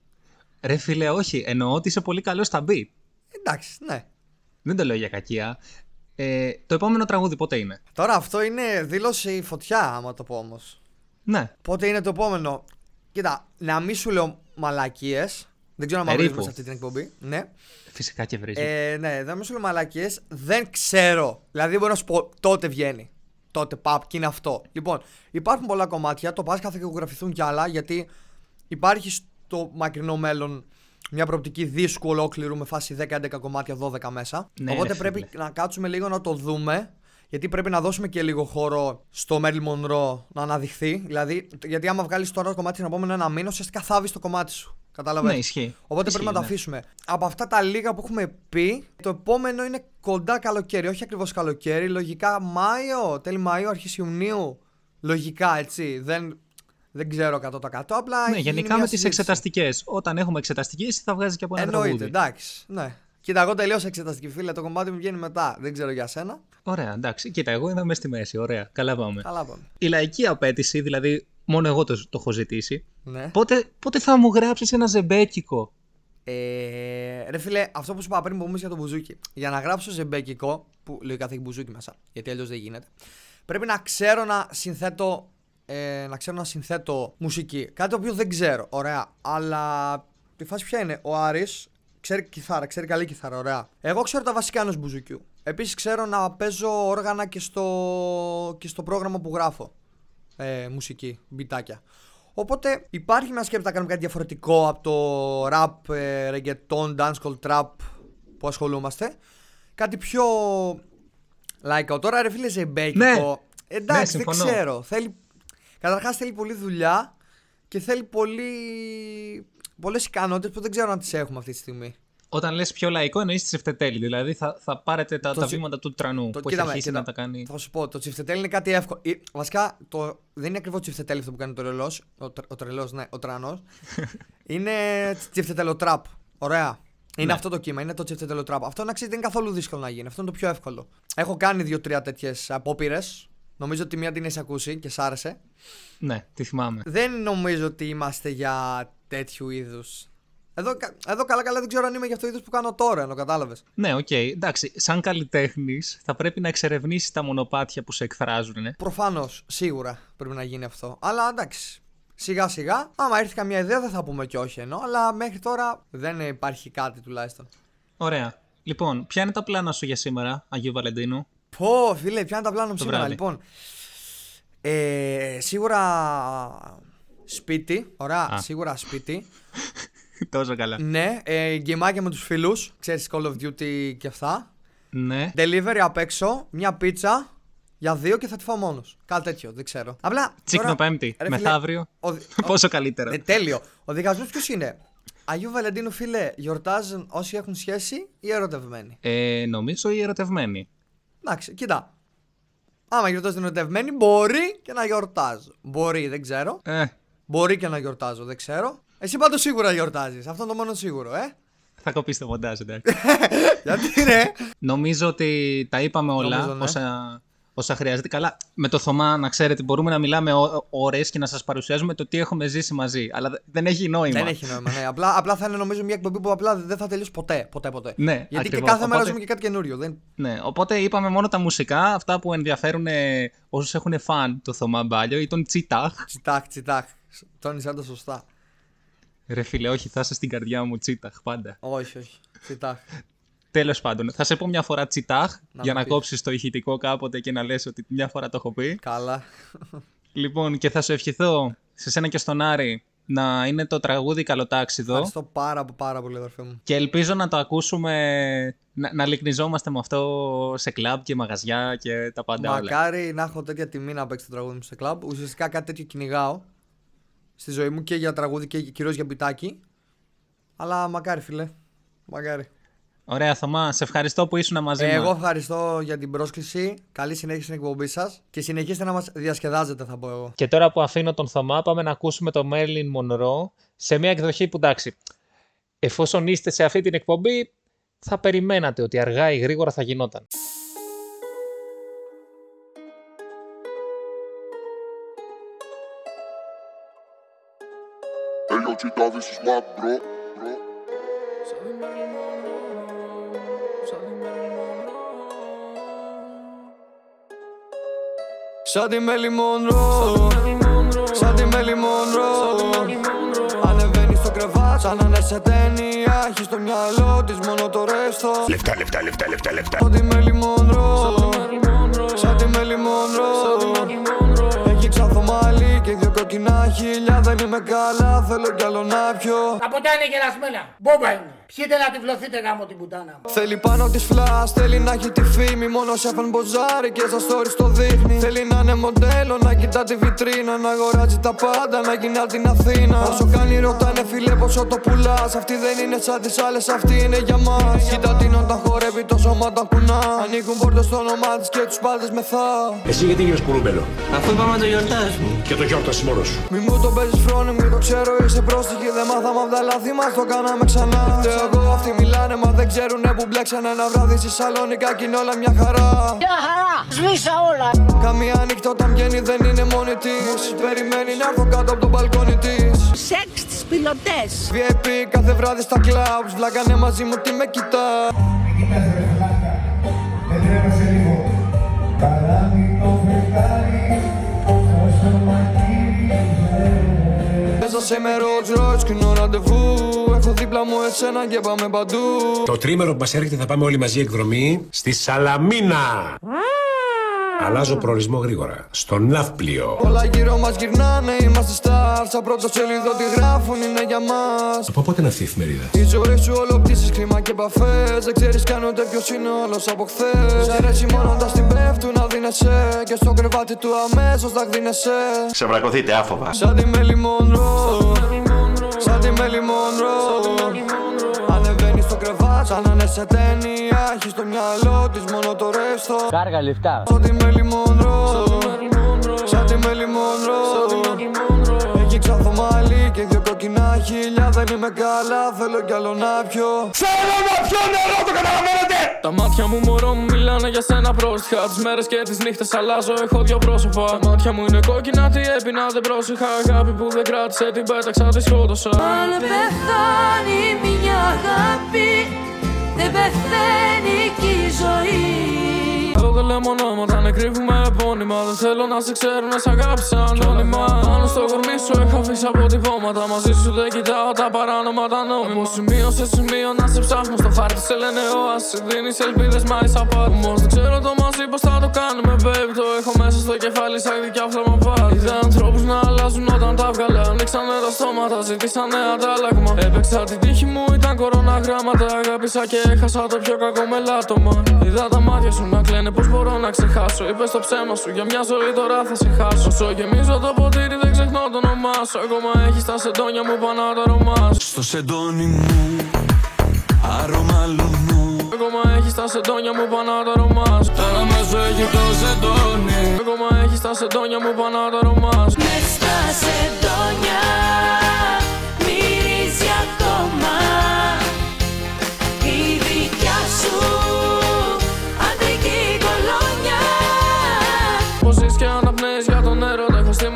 Ρε φίλε, όχι. Εννοώ ότι είσαι πολύ καλός στα beat. Εντάξει, ναι. Δεν το λέω για κακία. Ε, το επόμενο τραγούδι πότε είναι; Τώρα αυτό είναι δήλωση φωτιά, άμα το πω όμως. Ναι. Πότε είναι το επόμενο; Κοίτα, να μην σου λέω μαλακίες. Δεν ξέρω αν με βρίζουμε Περίπου. σε αυτή την εκπομπή. Ναι. Φυσικά και βρίζει. Ε, ναι, δεν μου σου λέω μαλακίες. Δεν ξέρω. Δηλαδή, μπορώ να σου πω τότε βγαίνει. Τότε παπ και είναι αυτό. Λοιπόν, υπάρχουν πολλά κομμάτια. Το Πάσχα θα ηχογραφηθούν κι άλλα γιατί υπάρχει στο μακρινό μέλλον μια προοπτική δίσκου ολόκληρου με φάση 10-11 κομμάτια, 12 μέσα. Ναι, Οπότε ρε πρέπει φίλε. να κάτσουμε λίγο να το δούμε. Γιατί πρέπει να δώσουμε και λίγο χώρο στο Μέρλι Μονρό να αναδειχθεί. Δηλαδή, γιατί άμα βγάλεις τώρα το κομμάτι την επόμενο ένα μήνα, ουσιαστικά θάβει το κομμάτι σου. Κατάλαβες; Ναι, ισχύει. Οπότε Ισχύει, πρέπει να τα ναι. αφήσουμε. Από αυτά τα λίγα που έχουμε πει, το επόμενο είναι κοντά καλοκαίρι. Όχι ακριβώς καλοκαίρι, λογικά Μάιο, τέλη Μαΐου, αρχή Ιουνίου. Λογικά έτσι. Δεν, Δεν ξέρω 100%. Απλά. Ναι, έχει γίνει γενικά μια με τις συζήτηση. εξεταστικές. Όταν έχουμε εξεταστική, εσύ θα βγάζεις και από ένα Εννοείται, τραγούδι. εντάξει. Ναι. Κοίτα, εγώ τελείωσα εξεταστική φίλε. Το κομμάτι μου βγαίνει μετά. Δεν ξέρω για σένα. Ωραία, εντάξει. Κοίτα, εγώ είμαι μέσα στη μέση. Ωραία, καλά πάμε. Καλά πάμε. Η λαϊκή απέτηση, δηλαδή μόνο εγώ το, το έχω ζητήσει. Ναι. Πότε, πότε θα μου γράψεις ένα ζεμπέκικο; Ε, ρε φίλε, αυτό που σου είπα πριν που μου είπες για το μπουζούκι. Για να γράψω ζεμπέκικο, που λογικά θα έχει μπουζούκι μέσα, γιατί αλλιώς δεν γίνεται, πρέπει να ξέρω να συνθέτω, ε, να ξέρω να συνθέτω μουσική. Κάτι το οποίο δεν ξέρω. Ωραία. Αλλά τη φάση ποια είναι; Ο Άρης ξέρει κιθάρα, ξέρει καλή κιθάρα. Ωραία. Εγώ ξέρω τα βασικά ενός μπουζουκιού. Επίσης ξέρω να παίζω όργανα και στο, και στο πρόγραμμα που γράφω. Ε, μουσική, μπιτάκια. Οπότε υπάρχει μια σκέψη να κάνουμε κάτι διαφορετικό από το rap, ε, reggaeton, dancehall, trap που ασχολούμαστε. Κάτι πιο λαϊκό. Τώρα ρε φίλε ζεμπέκικο. Ναι. Εντάξει, Ναι, δεν συμφωνώ. ξέρω. Θέλει... Καταρχάς θέλει πολλή δουλειά και θέλει πολύ... πολλές ικανότητες που δεν ξέρω αν τις έχουμε αυτή τη στιγμή. Όταν λες πιο λαϊκό, εννοείς τη Τσιφτετέλη. Δηλαδή θα, θα πάρετε τα, Το τα τσι- βήματα του τρανού Το, που κοίτα έχει με, αρχίσει κοίτα, να τα κάνει. Θα σου πω, το τσιφτετέλ είναι κάτι εύκολο. Ή, βασικά, το, δεν είναι ακριβώς τσιφτετέλ αυτό που κάνει το τρελό. Ο, τρ- ο τρελός, ναι, ο τρανός. είναι τσιφτετελοτραπ. Ωραία. Είναι Ναι. αυτό το κύμα, είναι το τσιφτετελοτραπ. Αυτό να ξέρει δεν είναι καθόλου δύσκολο να γίνει. Αυτό είναι το πιο εύκολο. Έχω κάνει δύο-τρία τέτοιες απόπειρες. Νομίζω ότι μία την έχει ακούσει και σ' άρεσε. Ναι, τη θυμάμαι. Δεν νομίζω ότι είμαστε για τέτοιου είδους. Εδώ, κα- εδώ καλά καλά δεν ξέρω αν είμαι για αυτό το είδος που κάνω τώρα, ενώ κατάλαβες. Ναι, οκ. Εντάξει, σαν καλλιτέχνης θα πρέπει να εξερευνήσεις τα μονοπάτια που σε εκφράζουν. Ναι. Προφανώς, σίγουρα πρέπει να γίνει αυτό. Αλλά εντάξει. Σιγά σιγά, άμα έρθει καμιά ιδέα δεν θα πούμε και όχι ενώ, αλλά μέχρι τώρα δεν υπάρχει κάτι τουλάχιστον. Ωραία. Λοιπόν, ποια είναι τα πλάνα σου για σήμερα, Αγίου Βαλεντίνου; Πω, φίλε, ποια είναι τα πλάνα μου Το σήμερα, βράδυ. λοιπόν. Ε, σίγουρα σπίτι. Ωραία, Α. σίγουρα σπίτι. Τόσο καλά. ναι, ε, γκαιμάκια με τους φίλους. Ξέρεις Call of Duty και αυτά. Ναι. Delivery απ' έξω, μια πίτσα για δύο και θα τη φάω μόνος. Κάτι τέτοιο, δεν ξέρω. Απλά. Τσίκνο τώρα- Πέμπτη. ρε φίλε, Μεθαύριο. ο δι- Πόσο καλύτερα. Ε, τέλειο. Ο δικασμός ποιος είναι; Αγίου Βαλεντίνου, φίλε, γιορτάζουν όσοι έχουν σχέση ή ερωτευμένοι; Ε, νομίζω οι ερωτευμένοι. Εντάξει, κοίτα. Άμα γιορτάζουν ερωτευμένοι, μπορεί και να γιορτάζω. Μπορεί, δεν ξέρω. Ε, Μπορεί και να γιορτάζω, δεν ξέρω. Εσύ πάντως σίγουρα γιορτάζεις. Αυτό είναι το μόνο σίγουρο, ε. θα κοπείς το μοντάζ, εντάξει. Γιατί ρε. Νομίζω ότι τα είπαμε όλα Νομίζω, ναι. όσα, όσα χρειάζεται. Καλά, με το Θωμά, να ξέρετε, μπορούμε να μιλάμε ώρες και να σας παρουσιάζουμε το τι έχουμε ζήσει μαζί. Αλλά δε- δεν έχει νόημα. Δεν έχει νόημα, ναι. Απλά, απλά θα είναι νομίζω μια εκπομπή που απλά δεν θα τελειώσει ποτέ. Ποτέ, ποτέ. Ναι, Γιατί ακριβώς. και κάθε μέρα Οπότε- ζούμε και κάτι καινούριο. Δεν... Ναι, οπότε είπαμε μόνο τα μουσικά, αυτά που ενδιαφέρουν όσους έχουν φαν το Θωμά Μπάλιο ή τον Τσίταχ. Τσιτάχ, τσιτάχ. Τόνισα τα σωστά. Ρε φίλε, όχι, θα είσαι στην καρδιά μου Τσίταχ πάντα. Όχι, όχι. Τσιτάχ. Τέλος πάντων, θα σε πω μια φορά Τσιτάχ Να για μου να πεις. κόψεις το ηχητικό κάποτε και να λες ότι μια φορά το έχω πει. Καλά. Λοιπόν, και θα σου ευχηθώ σε σένα και στον Άρη να είναι το τραγούδι Καλοτάξιδο. Ευχαριστώ πάρα πάρα πολύ, αδερφέ μου. Και ελπίζω να το ακούσουμε, να, να λυκνιζόμαστε με αυτό σε κλαμπ και μαγαζιά και τα πάντα όλα. Μακάρι να έχω τέτοια τιμή να παίξει το τραγούδι μου στο κλαμπ. Ουσιαστικά κάτι τέτοιο κυνηγάω στη ζωή μου και για τραγούδι και κυρίως για μπιτάκι. Αλλά μακάρι, φίλε. Μακάρι. Ωραία, Θωμά, σε ευχαριστώ που ήσουν μαζί Εγώ μας. ευχαριστώ για την πρόσκληση. Καλή συνέχεια στην εκπομπή σας και συνεχίστε να μας διασκεδάζετε, θα πω εγώ. Και τώρα που αφήνω τον Θωμά, πάμε να ακούσουμε το Marilyn Monroe σε μια εκδοχή που εντάξει, εφόσον είστε σε αυτή την εκπομπή, θα περιμένατε ότι αργά ή γρήγορα θα γινόταν. Hey yo, Chita, this is my bro, bro. Σαν τη Μέλη Μονρό Σαν τη Μέλη Μονρό. Ανεβαίνει στο κρεβάτι Σαν να είναι σε ταινία. Έχει στο μυαλό της μόνο το ρέστο Λεφτά, λεφτά, λεφτά, λεφτά, λεφτά. Σαν τη Μέλη Μονρό Σαν τη Μέλη Μονρό. Έχει ξαθομάλι και δύο κοκκινά χίλια Δεν είμαι καλά θέλω κι άλλο να πιω Τα ποτά είναι γερασμένα. Μπόμπα είναι. Πιείτε να τυφλωθείτε γάμο την πουτάνα μου. Θέλει πάνω της φλα, θέλει να έχει τη φήμη. Μόνο σε αφαν μποζάρι και στα stories το δείχνει. Θέλει να είναι μοντέλο, να κοιτά τη βιτρίνα. Να αγοράζει τα πάντα, να γίνει από την Αθήνα. Όσο κάνει, ρωτάνε φίλε πόσο το πουλάς. Αυτή δεν είναι σαν τις άλλες, αυτή είναι για μας. Κοίτα την όταν χορεύει το σώμα τα κουνά. Ανοίγουν πόρτες στο όνομά της και τους πάντε μεθά. Εσύ γιατί γίνεις κουρούμπελο. Αφού είπαμε το γιορτάζουμε. Και το γιόρταση μόνος σου. Μη μου το παίζεις φρόνι, μη το ξέρω, είσαι πρόστιχη. Δεν μάθαμε απ' τα λάθη μας, το κάναμε ξανά. Φταίω εγώ, αυτοί μιλάνε, μα δεν ξέρουνε που μπλέξανε ένα βράδυ στη Σαλόνικα κι είναι όλα μια χαρά. Μια χαρά, σβήσα όλα. Καμία νύχτα όταν βγαίνει δεν είναι μόνη της. Περιμένει να έρθω κάτω από το μπαλκόνι της. Σεξ τις πιλωτές. VIP κάθε βράδυ στα clubs. Βλάγανε μαζί μου τι με κοιτάς. Μέσα σε με Rolls Royce κοινό ραντεβού. Έχω δίπλα μου εσένα και πάμε παντού. Το τρίμερο που μας έρχεται θα πάμε όλοι μαζί εκδρομή στη Σαλαμίνα. Αλλάζω προορισμό γρήγορα. Στο ναύπλιο. Όλα γύρω μας γυρνάνε, είμαστε stars. Σαν πρώτο σελίδο τι γράφουν είναι για μας. Από πότε είναι αυτή η εφημερίδα; Η ζωή σου όλο πτήσεις, κρίμα και επαφές Δεν ξέρεις καν ούτε ποιος είναι όλος από χθες Σ' αρέσει μόνο όταν στην πέφτουν να δίνεσαι Και στο κρεβάτι του αμέσως θα γδίνεσαι Ξεβρακωθείτε άφοβα. Σαν τη Μέλη Μονρό Σαν τη Μέλη Μονρό Ανεβαίνει στο κρεβάτι σαν να είναι σε ταινία Έχει στο μυαλό της μόνο το ρεύστο. Κάργα λεφτά. Σαν τη Μέλη και δύο κοκκινά χίλια Δεν είμαι καλά, θέλω κι άλλο να πιω. Θέλω να πιω νερό, το καταλαβαίνετε! Τα μάτια μου μωρό μου μιλάνε για σένα πρόστιχα Τις μέρες και τις νύχτες αλλάζω, έχω δυο πρόσωπα. Τα μάτια μου είναι κόκκινα, τι έπεινα δεν πρόσεχα. Αγάπη που δεν κράτησε, την πέταξα, τη σκότωσα. Αν πεθάνει μια αγάπη Δεν πεθαίνει κι η ζωή Εδώ δεν λέμε ονόματα, ναι κρύβουμε επώνυμα. Δεν θέλω να σε ξέρουν, να σε αγάπησα ανώνυμα. Πάνω στο κορμί σου έχω αφήσει αποτυπώματα Μαζί σου δεν κοιτάω τα παράνομα τα νόμιμα. Από σημείο σε σημείο να σε ψάχνω. Στο χάρτη Σε λένε όαση, δίνεις ελπίδες μα είσαι απάτη Όμως δεν ξέρω το μαζί πως θα το κάνουμε baby. Το έχω μέσα στο κεφάλι σαν δικιά φλέμα πάλι. Είδα ανθρώπους να αλλάζουν όταν τα βγάλα. Ανοίξανε τα στόματα, ζητήσανε αντάλλαγμα. Έπαιξα την τύχη μου, ήταν κορώνα γράμματα. Αγάπησα και έχασα το πιο κακό μελάτωμα. Είδα τα μάτια σου να κλαίνε πως μπορώ να ξεχάσω. Είπες το ψέμα σου για μια ζωή τώρα θα σε χάσω. Όσο γεμίζω το ποτήρι δεν ξεχνώ το όνομά σου. Ακόμα έχεις τα σεντόνια μου πάνω τα αρώμα σου. Στο σεντόνι μου Άρωμα λουνού. Ακόμα έχεις τα σεντόνια μου πάνω τα αρώμα σου. Τώρα μέσα έχει το σεντόνι. Ακόμα έχεις τα σεντόνια μου πάνω τα αρώμα σου. Μες στα σεντόνια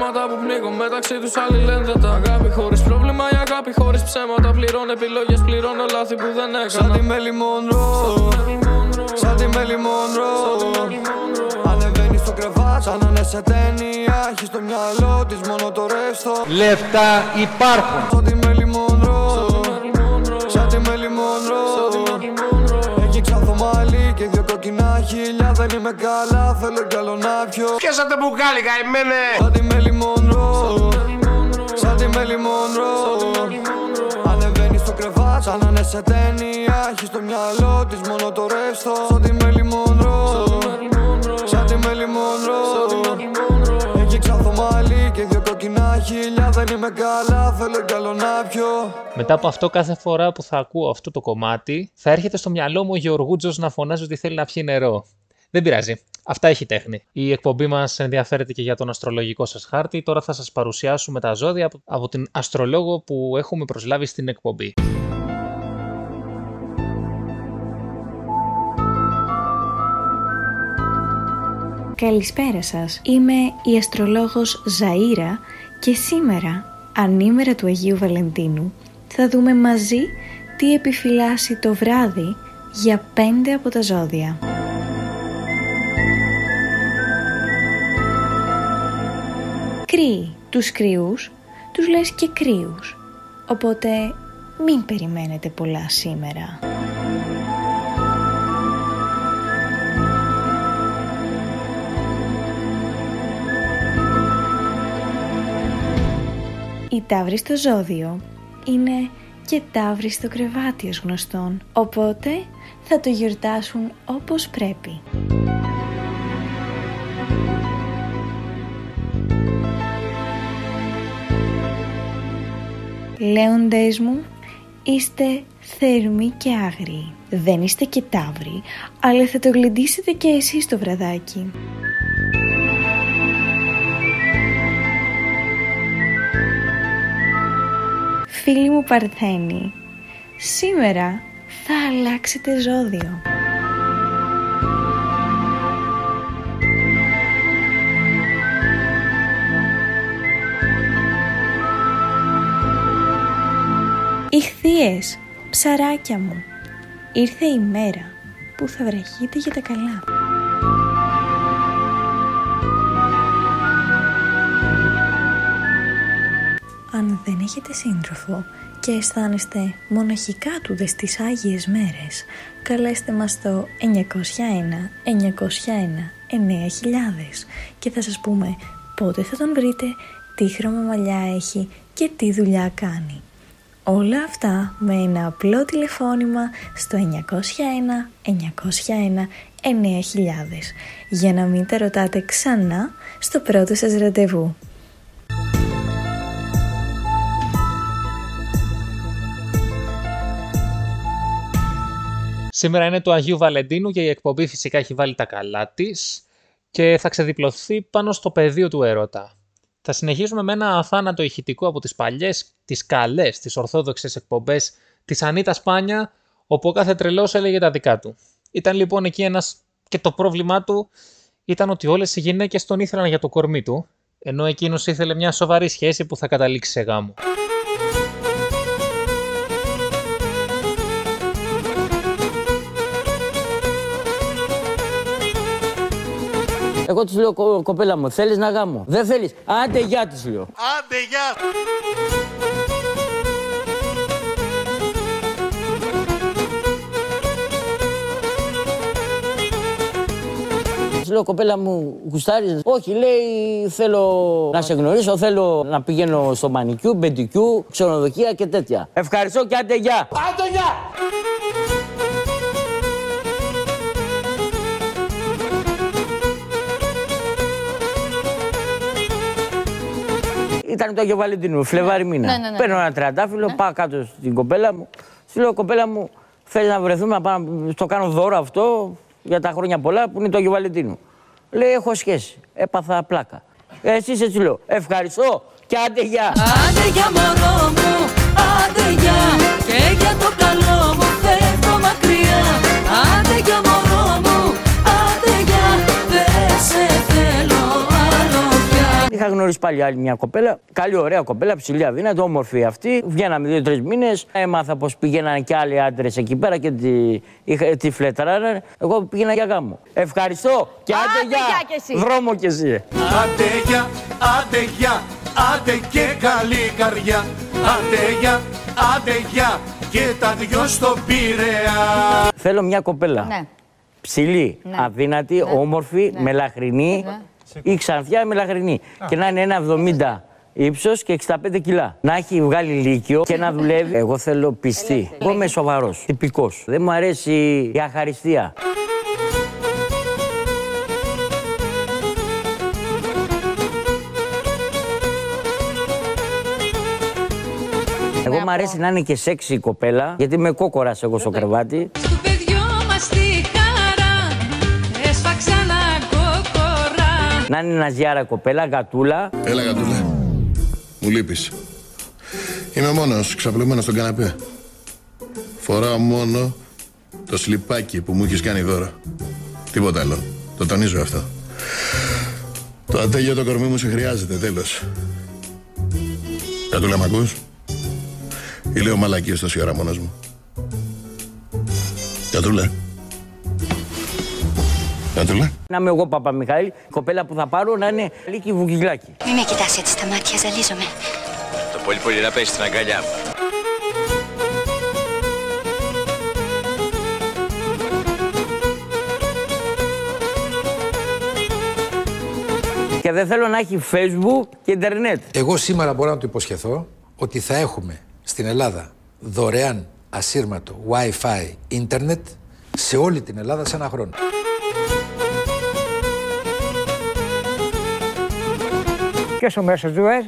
έρωτα Έχω στήματα που πνίγω μεταξύ τους άλλοι λένε δεν τα αγάπη χωρίς πρόβλημα Η αγάπη χωρίς ψέματα. Πληρώνω επιλογές, πληρώνω λάθη που δεν Σαν τη έκανα Μέλη Μονρό Σαν τη Μέλη Μονρό Ανεβαίνεις στο κρεβάτι σαν να είναι σε ταινία Έχεις στο μυαλό της μόνο το ρεύστο. Λεφτά υπάρχουν. Σαν τη Μέλη Μονρό κοκκινά χίλια Δεν είμαι καλά, θέλω κι άλλο να πιω Πιάσα το μπουκάλι, καημένε! Σαν τη Μέλη Μονρό Σαν τη Μέλη Μονρό Ανεβαίνεις στο κρεβάτι σαν να είναι σε ταινία. Έχει στο μυαλό της μόνο το ρεύστο. Σαν τη Μέλη Μονρό Σαν τη Μέλη Μονρό δύο κοκκινά χίλια Δεν είμαι καλά, θέλω κι άλλο να πιω Μετά από αυτό, κάθε φορά που θα ακούω αυτό το κομμάτι, θα έρχεται στο μυαλό μου ο Γεωργούτζος να φωνάζει ότι θέλει να πιει νερό. Δεν πειράζει. Αυτά έχει τέχνη. Η εκπομπή μας ενδιαφέρεται και για τον αστρολογικό σας χάρτη. Τώρα θα σας παρουσιάσουμε τα ζώδια από, από την αστρολόγο που έχουμε προσλάβει στην εκπομπή. Καλησπέρα σας. Είμαι η αστρολόγος Ζαΐρα και σήμερα, ανήμερα του Αγίου Βαλεντίνου, θα δούμε μαζί τι επιφυλάσσει το βράδυ για πέντε από τα ζώδια. Κρύοι, τους κρυούς, τους λες και κρύους, οπότε μην περιμένετε πολλά σήμερα. Η ταύρη στο ζώδιο είναι και ταύρη στο κρεβάτι ως γνωστόν, οπότε θα το γιορτάσουν όπως πρέπει. Λέοντες μου, είστε θερμοί και άγριοι. Δεν είστε και ταύροι, αλλά θα το γλεντήσετε και εσείς το βραδάκι. Φίλοι μου Παρθένοι, σήμερα θα αλλάξετε ζώδιο. Ιχθύες, ψαράκια μου, ήρθε η μέρα που θα βραχείτε για τα καλά. Αν δεν έχετε σύντροφο και αισθάνεστε μοναχικά του στις Άγιες Μέρες, καλέστε μας στο 901 901 9000 και θα σας πούμε πότε θα τον βρείτε, τι χρώμα μαλλιά έχει και τι δουλειά κάνει. Όλα αυτά με ένα απλό τηλεφώνημα στο 901 901 9000 για να μην τα ρωτάτε ξανά στο πρώτο σας ραντεβού. Σήμερα είναι του Αγίου Βαλεντίνου και η εκπομπή φυσικά έχει βάλει τα καλά της και θα ξεδιπλωθεί πάνω στο πεδίο του έρωτα. Θα συνεχίσουμε με ένα αθάνατο ηχητικό από τις παλιές, τις καλές, τις ορθόδοξες εκπομπές της Ανίτα Σπάνια, όπου ο κάθε τρελός έλεγε τα δικά του. Ήταν λοιπόν εκεί ένας και το πρόβλημά του ήταν ότι όλες οι γυναίκες τον ήθελαν για το κορμί του, ενώ εκείνος ήθελε μια σοβαρή σχέση που θα καταλήξει σε γάμο. Εγώ τη λέω, «Κο- κοπέλα μου, θέλεις να γάμω; Δεν θέλεις; Άντε, γεια τη λέω. Άντε, γεια! Της λέω, κοπέλα μου, γουστάρεις; Όχι, λέει, θέλω να σε γνωρίσω, θέλω να πηγαίνω στο μανικιούρ, πεντικιούρ, ξενοδοχεία και τέτοια. Ευχαριστώ και άντε, γεια. Άντε, γεια! Ήταν του Αγίου Βαλεντίνου, Φλεβάρι μήνα. Ναι, ναι, ναι. Παίρνω ένα τριαντάφυλλο, πάω κάτω στην κοπέλα μου. Τη λέω, κοπέλα μου, θέλεις να βρεθούμε, να πάω να στο κάνω δώρο αυτό για τα χρόνια πολλά που είναι το Αγιο Βαλεντίνου. Λέει, έχω σχέση. Έπαθα πλάκα. Εσύ έτσι λέω. Ευχαριστώ και άντε γεια. Άντε για μωρό μου, άντε για Και για το καλό μου φεύγω μακριά Άντε για Είχα γνωρίσει πάλι άλλη μια κοπέλα. Καλή, ωραία κοπέλα, ψηλή αδύνατη, όμορφη αυτή. Βγαίναμε δύο-τρει μήνες. Έμαθα πως πηγαίναν και άλλοι άντρες εκεί πέρα και τη, είχα, τη φλετράραν. Εγώ πήγαινα για γάμο. Ευχαριστώ και άντε, Άντε, γεια κι εσύ. Δρόμο κι εσύ. Άντε, γεια, άντε, γεια, άντε και καλή καρδιά. Άντε, γεια, άντε, γεια και τα δυο στο Πειραιά. Θέλω μια κοπέλα. Ναι. Ψηλή, Ναι. αδύνατη, όμορφη, μελαχρινή ή ξανθιά μελαχρινή. Και να είναι ένα 70 ύψος και 65 κιλά. Να έχει βγάλει λύκειο και να δουλεύει. Εγώ θέλω πιστή. Εγώ είμαι σοβαρός, τυπικός. Δεν μου αρέσει η αχαριστία. Εγώ μου αρέσει να είναι και σεξι η κοπέλα, γιατί είμαι κόκορα εγώ στο κρεβάτι. Να είναι ένα ζιάρα κοπέλα, γατούλα. Έλα, γατούλα. Μου λείπεις. Είμαι μόνος, ξαπλωμένος στον καναπέ. Φοράω μόνο το σλιπάκι που μου έχεις κάνει δώρο. Τίποτα άλλο. Το τονίζω αυτό. Το ατέλειο το κορμί μου σε χρειάζεται, τέλος. Κατούλα, μ' ακούς; Ή λέω μαλακίες τόση ώρα μόνος μου. Κατούλα. Κατούλα. Να είμαι εγώ Παπαμιχαήλ, η κοπέλα που θα πάρω να είναι λύκη βουγγυλάκι. Μην με κοιτάς έτσι στα μάτια, ζαλίζομαι. Το πολύ πολύ να πέσει στην αγκαλιά μου. Και δεν θέλω να έχει facebook και ίντερνετ. Εγώ σήμερα μπορώ να του υποσχεθώ ότι θα έχουμε στην Ελλάδα δωρεάν ασύρματο Wi-Fi ίντερνετ σε όλη την Ελλάδα σε ένα χρόνο. Ποιος ο μέσος ζουές.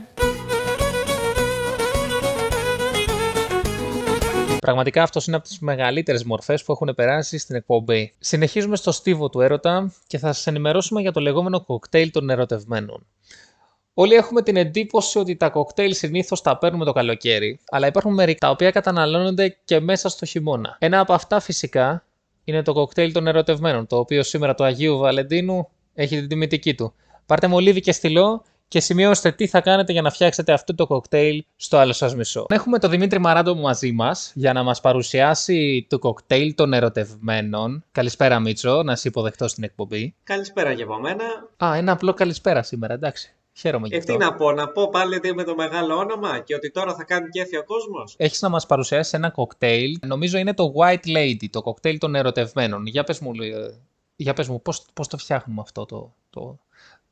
Πραγματικά αυτός είναι από τις μεγαλύτερες μορφές που έχουν περάσει στην εκπομπή. Συνεχίζουμε στο στίβο του έρωτα και θα σας ενημερώσουμε για το λεγόμενο κοκτέιλ των ερωτευμένων. Όλοι έχουμε την εντύπωση ότι τα κοκτέιλ συνήθως τα παίρνουμε το καλοκαίρι, αλλά υπάρχουν μερικά τα οποία καταναλώνονται και μέσα στο χειμώνα. Ένα από αυτά φυσικά είναι το κοκτέιλ των ερωτευμένων, το οποίο σήμερα του Αγίου Βαλεντίνου έχει την τιμητική του. Πάρτε μολύβι και στυλό και σημειώστε τι θα κάνετε για να φτιάξετε αυτό το κοκτέιλ στο άλλο σας μισό. Έχουμε τον Δημήτρη Μαράντο μαζί μας για να μας παρουσιάσει το κοκτέιλ των ερωτευμένων. Καλησπέρα Μίτσο, να σε υποδεχτώ στην εκπομπή. Καλησπέρα και από μένα. Α, ένα απλό καλησπέρα σήμερα, εντάξει. Χαίρομαι γι' Ε, αυτό. τι να πω, να πω πάλι ότι είμαι το μεγάλο όνομα και ότι τώρα θα κάνει κέφι ο κόσμος. Έχεις να μας παρουσιάσεις ένα κοκτέιλ, νομίζω είναι το White Lady, το κοκτέιλ των ερωτευμένων. Για πες μου, ε, για πες μου πώς, πώς το φτιάχνουμε αυτό το, το...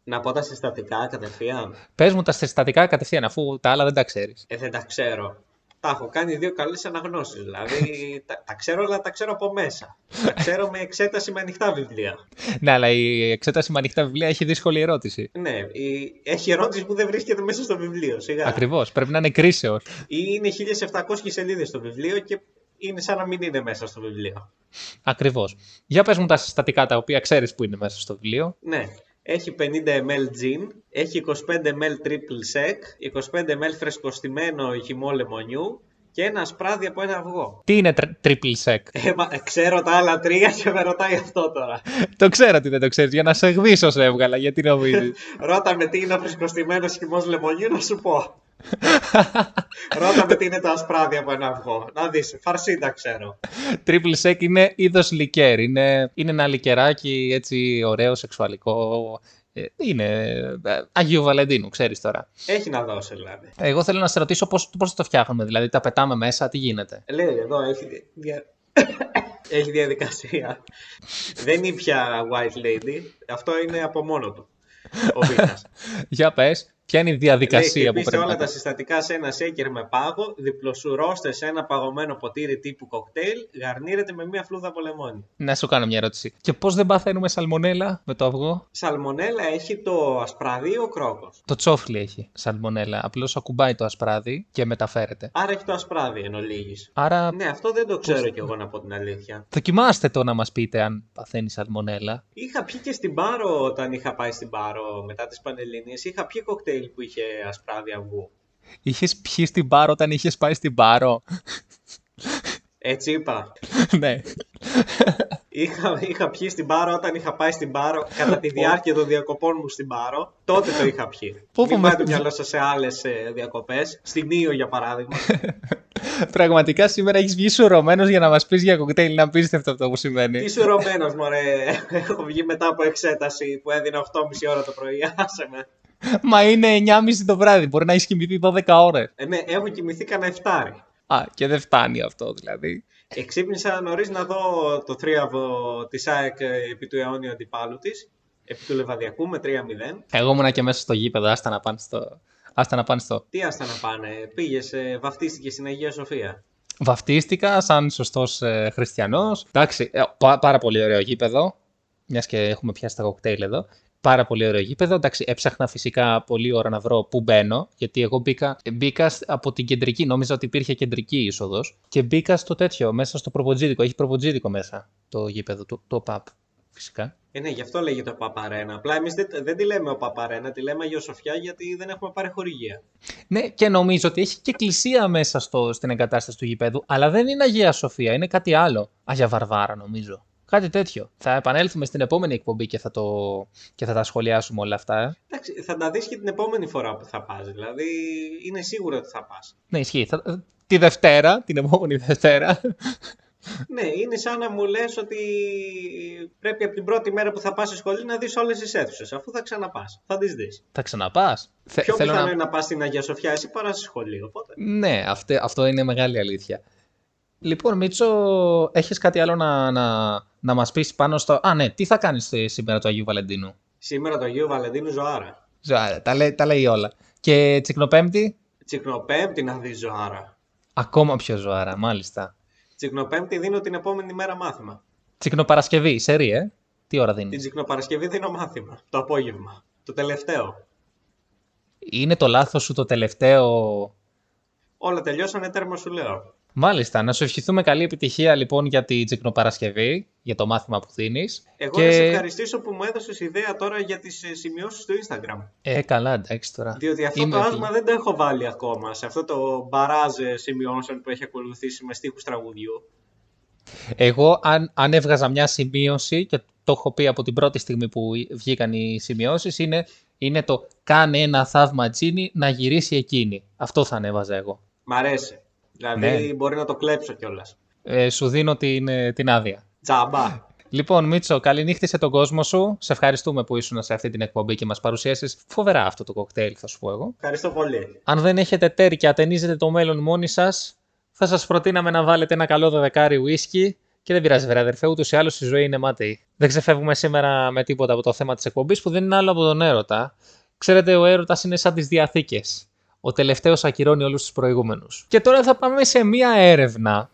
Να πω τα συστατικά κατευθείαν. Πες μου τα συστατικά κατευθείαν, αφού τα άλλα δεν τα ξέρεις. Ε, δεν τα ξέρω. Τα έχω κάνει δύο καλές αναγνώσεις. Δηλαδή, τα, τα ξέρω, αλλά τα ξέρω από μέσα. Τα ξέρω με εξέταση με ανοιχτά βιβλία. ναι, αλλά η εξέταση με ανοιχτά βιβλία έχει δύσκολη ερώτηση. Ναι, η, έχει ερώτηση που δεν βρίσκεται μέσα στο βιβλίο. Σιγά. Ακριβώς, πρέπει να είναι κρίσεως. Ή είναι 1700 σελίδες στο βιβλίο και είναι σαν να μην είναι μέσα στο βιβλίο. Ακριβώς. Για πες μου τα συστατικά τα οποία ξέρεις που είναι μέσα στο βιβλίο. Ναι. Έχει 50 ml gin, έχει 25 ml triple sec, 25 ml φρεσκοστημένο χυμό λεμονιού και ένα σπράδι από ένα αυγό. Τι είναι τρ- triple sec. Ε, μα, ξέρω τα άλλα τρία και με ρωτάει αυτό τώρα. το ξέρω ότι δεν το ξέρεις, για να σε γδίσω σε έβγαλα, γιατί νομίζεις; Ρώτα με τι είναι ο φρεσκοστημένος χυμός λεμονιού να σου πω. Ρώτα με τι είναι το ασπράδι από ένα αυγό. Να δεις, φαρσίτα ξέρω. triple sec είναι είδος λικέρ. Είναι, είναι ένα λικεράκι έτσι ωραίο, σεξουαλικό. Ε, Είναι ε, Αγίου Βαλεντίνου, ξέρεις τώρα. Έχει να δώσει δηλαδή. Εγώ θέλω να σε ρωτήσω πώς, πώς το φτιάχνουμε, δηλαδή τα πετάμε μέσα, τι γίνεται; Λέει εδώ, έχει, δια- δια... έχει διαδικασία. Δεν είναι πια white lady. Αυτό είναι από μόνο του. Ο Βίνας. Για πες, ποια είναι η διαδικασία Λέει, που χτυπήστε πρέπει όλα να τα συστατικά σε ένα σέικερ με πάγο, διπλοσουρώστε σε ένα παγωμένο ποτήρι τύπου κοκτέιλ, γαρνίρετε με μία φλούδα από λεμόνι. Να σου κάνω μια ερώτηση. Και πώς δεν παθαίνουμε σαλμονέλα με το αυγό; Σαλμονέλα έχει το ασπραδί ή ο κρόκος; Το τσόφλι έχει σαλμονέλα. Απλώς ακουμπάει το ασπράδι και μεταφέρεται. Άρα έχει το ασπράδι εν ολίγης. Άρα Ναι, αυτό δεν το ξέρω κι εγώ να πω την αλήθεια. δοκιμάστε το να μας πείτε αν παθαίνει σαλμονέλα. Είχα πιει και στην Πάρο όταν είχα πάει στην Πάρο μετά τις Πανελληνίες. Είχα πιει κοκτέιλ που είχε ασπράδι αυγού. Είχες πιει στην πάρο όταν είχες πάει στην πάρο. Έτσι είπα. ναι. Είχα, είχα πιει στην Πάρο όταν είχα πάει στην Πάρο κατά τη διάρκεια των διακοπών μου στην Πάρο. Τότε το είχα πιει. Πω, Μην πω, πάει με- το μυαλό σας σε άλλες ε, διακοπές. Στην Ήο για παράδειγμα. Πραγματικά σήμερα έχεις βγει σουρωμένος για να μας πεις για κοκτέιλ. Είναι απίστευτο αυτό που σημαίνει. Τι ρωμένος μωρέ. Έχω βγει μετά από εξέταση που έδινα 8,5 ώρα το πρωί. Άσε με. Μα είναι 9.30 το βράδυ. Μπορεί να έχεις κοιμηθεί 12 ώρες. Ε, ναι, έχω κοιμηθεί κανένα εφτάρι. Α, και δεν φτάνει αυτό δηλαδή. Εξύπνησα νωρίς να δω το θρίαβο τη ΑΕΚ ε, επί του αιώνιου αντιπάλου της, επί του Λεβαδιακού με 3-0. Εγώ ήμουνα και μέσα στο γήπεδο. Άστα να πάνε στο. Άστα να πάνε στο. Τι άστα να πάνε, πήγες, βαφτίστηκε στην Αγία Σοφία; Βαφτίστηκα σαν σωστός ε, χριστιανός. Εντάξει, ε, πά- πάρα πολύ ωραίο γήπεδο. Μιας και έχουμε πιάσει τα κοκτέιλ εδώ. Πάρα πολύ ωραίο γήπεδο. Εντάξει, έψαχνα φυσικά πολλή ώρα να βρω πού μπαίνω, γιατί εγώ μπήκα, μπήκα σ- από την κεντρική. Νόμιζα ότι υπήρχε κεντρική είσοδος. Και μπήκα στο τέτοιο, μέσα στο προποτζίδικο. Έχει προποτζίδικο μέσα το γήπεδο, το, το pub. Φυσικά. Ε, ναι, γι' αυτό λέγεται ο Παπαρένα. Απλά εμείς δεν, δεν τη λέμε ο Παπαρένα, τη λέμε Αγία Σοφιά γιατί δεν έχουμε πάρει χορηγία. Ναι, και νομίζω ότι έχει και εκκλησία μέσα στο, στην εγκατάσταση του γηπέδου, αλλά δεν είναι Αγία Σοφία, είναι κάτι άλλο. Αγία Βαρβάρα, νομίζω. Κάτι τέτοιο. Θα επανέλθουμε στην επόμενη εκπομπή και θα, το... και θα τα σχολιάσουμε όλα αυτά. Ε. Εντάξει, θα τα δεις και την επόμενη φορά που θα πας. Δηλαδή, είναι σίγουρο ότι θα πας. Ναι, ισχύει. Θα... Τη Δευτέρα, την επόμενη Δευτέρα. Ναι, είναι σαν να μου λες ότι πρέπει από την πρώτη μέρα που θα πας στη σχολή να δεις όλες τις αίθουσες, αφού θα ξαναπάς. Θα τις δεις. θα ξαναπάς. Θε- Πιο θέλω πιθανό να- είναι να πας στην Αγία Σοφιά εσύ παρά στη σχολή, οπότε. Ναι, αυτό, αυτό είναι μεγάλη αλήθεια. Λοιπόν, Μίτσο, έχεις κάτι άλλο να, να, να μας πεις πάνω στο... Α, ναι, τι θα κάνεις ε, σήμερα το Αγίου Βαλεντίνου; Σήμερα το Αγίου Βαλεντίνου ζωάρα. Ζωάρα, τα, λέει, τα λέει όλα. Και Τσικνοπέμπτη, Τσικνοπέμπτη να δεις ζωάρα. ακόμα πιο ζωάρα, μάλιστα. Τσικνοπέμπτη δίνω την επόμενη μέρα μάθημα. Τσικνοπαρασκευή, σερή, ε; Τι ώρα Την δίνει. Τσικνοπαρασκευή δίνω μάθημα. Το απόγευμα. Το τελευταίο. Είναι το λάθος σου το τελευταίο; Όλα τελειώσανε τέρμα σου λέω. Μάλιστα. Να σου ευχηθούμε καλή επιτυχία λοιπόν για την Τσικνοπαρασκευή, για το μάθημα που δίνεις. Εγώ να σε ευχαριστήσω που μου έδωσες ιδέα τώρα για τις σημειώσεις του Instagram. Ε, καλά, εντάξει τώρα. Διότι αυτό Είμαι το εκεί. άσμα δεν το έχω βάλει ακόμα σε αυτό το μπαράζ ε, σημειώσεων που έχει ακολουθήσει με στίχους τραγουδιού. Εγώ, αν, αν έβγαζα μια σημείωση και το έχω πει από την πρώτη στιγμή που βγήκαν οι σημειώσεις, είναι, είναι το κάνε ένα θαύμα Τζίνι να γυρίσει εκείνη. Αυτό θα ανέβαζα εγώ. Μ' αρέσει. Δηλαδή Ναι. μπορεί να το κλέψω κιόλας. Ε, σου δίνω την, ε, την άδεια. Τζάμπα. Λοιπόν, Μίτσο, καληνύχτησε τον κόσμο σου. Σε ευχαριστούμε που ήσουν σε αυτή την εκπομπή και μας παρουσίασες φοβερά αυτό το κοκτέιλ, θα σου πω εγώ. Ευχαριστώ πολύ. Αν δεν έχετε τέρι και ατενίζετε το μέλλον μόνοι σας, θα σας προτείναμε να βάλετε ένα καλό δεκάρι ουίσκι. Και δεν πειράζει, βρε αδερφέ, ούτως ή άλλως η ζωή είναι μάταιη. Δεν ξεφεύγουμε σήμερα με τίποτα από το θέμα της εκπομπής που δεν είναι άλλο από τον έρωτα. Ξέρετε, ο έρωτας είναι σαν τις διαθήκες. Ο τελευταίος ακυρώνει όλους τους προηγούμενους. Και τώρα θα πάμε σε μία έρευνα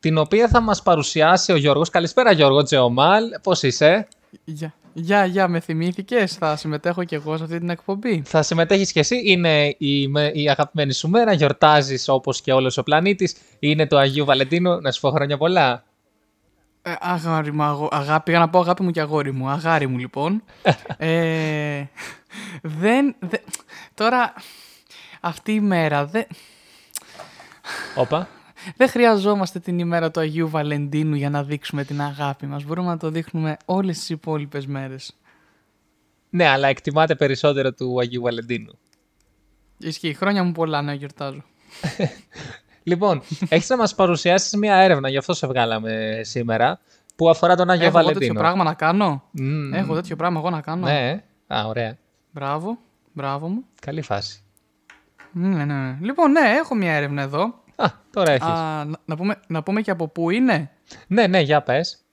την οποία θα μας παρουσιάσει ο Γιώργος. Καλησπέρα Γιώργο Τζεωμάλ, πώς είσαι; Γεια, γεια, γεια, με θυμήθηκες, θα συμμετέχω κι εγώ σε αυτή την εκπομπή. Θα συμμετέχεις κι εσύ, είναι η, με- η αγαπημένη σου μέρα, γιορτάζεις όπως και όλος ο πλανήτης, είναι το Αγίου Βαλεντίνου, να σου πω χρόνια πολλά. Ε, αγάρι μου, αγώ- αγάπη, πήγα να πω αγάπη μου και αγόρι μου, αγάρι μου λοιπόν. ε, δεν, δεν, τώρα, αυτή η μέρα, δεν, Όπα. δεν χρειαζόμαστε την ημέρα του Αγίου Βαλεντίνου για να δείξουμε την αγάπη μας. Μπορούμε να το δείχνουμε όλες τις υπόλοιπες μέρες. Ναι, αλλά εκτιμάτε περισσότερο του Αγίου Βαλεντίνου. Ισχύει, χρόνια μου πολλά να γιορτάζω. Λοιπόν, έχεις να μας παρουσιάσεις μια έρευνα, γι' αυτό σε βγάλαμε σήμερα, που αφορά τον Άγιο Έχω εγώ Βαλεντίνο. τέτοιο πράγμα να κάνω; Μμμ. Έχω τέτοιο πράγμα εγώ να κάνω; Ναι, α, ωραία. Μπράβο, μπράβο μου. Καλή φάση. Ναι, ναι, ναι. Λοιπόν, ναι, έχω μια έρευνα εδώ. Α, τώρα έχεις. Α, να, να πούμε, να πούμε και από πού είναι. Ναι, ναι, για πες.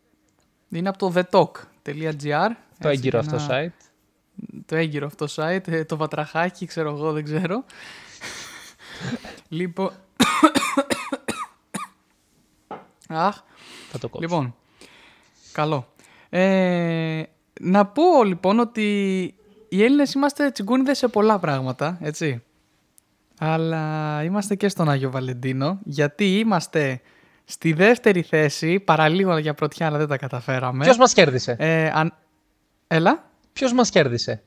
Είναι από το thetalk.gr. Το έγκυρο αυτό site. Το έγκυρο αυτό site, ε, το βατραχάκι, ξέρω εγώ, δεν ξέρω. λοιπόν... Αχ. Θα το κόψω. Λοιπόν, καλό. Ε, να πω λοιπόν ότι οι Έλληνες είμαστε τσιγκούνιδες σε πολλά πράγματα, έτσι. Αλλά είμαστε και στον Άγιο Βαλεντίνο, γιατί είμαστε στη δεύτερη θέση, παραλίγο για πρωτιά, αλλά δεν τα καταφέραμε. Ποιος μας κέρδισε; Ε, αν... Έλα. Ποιος μας κέρδισε;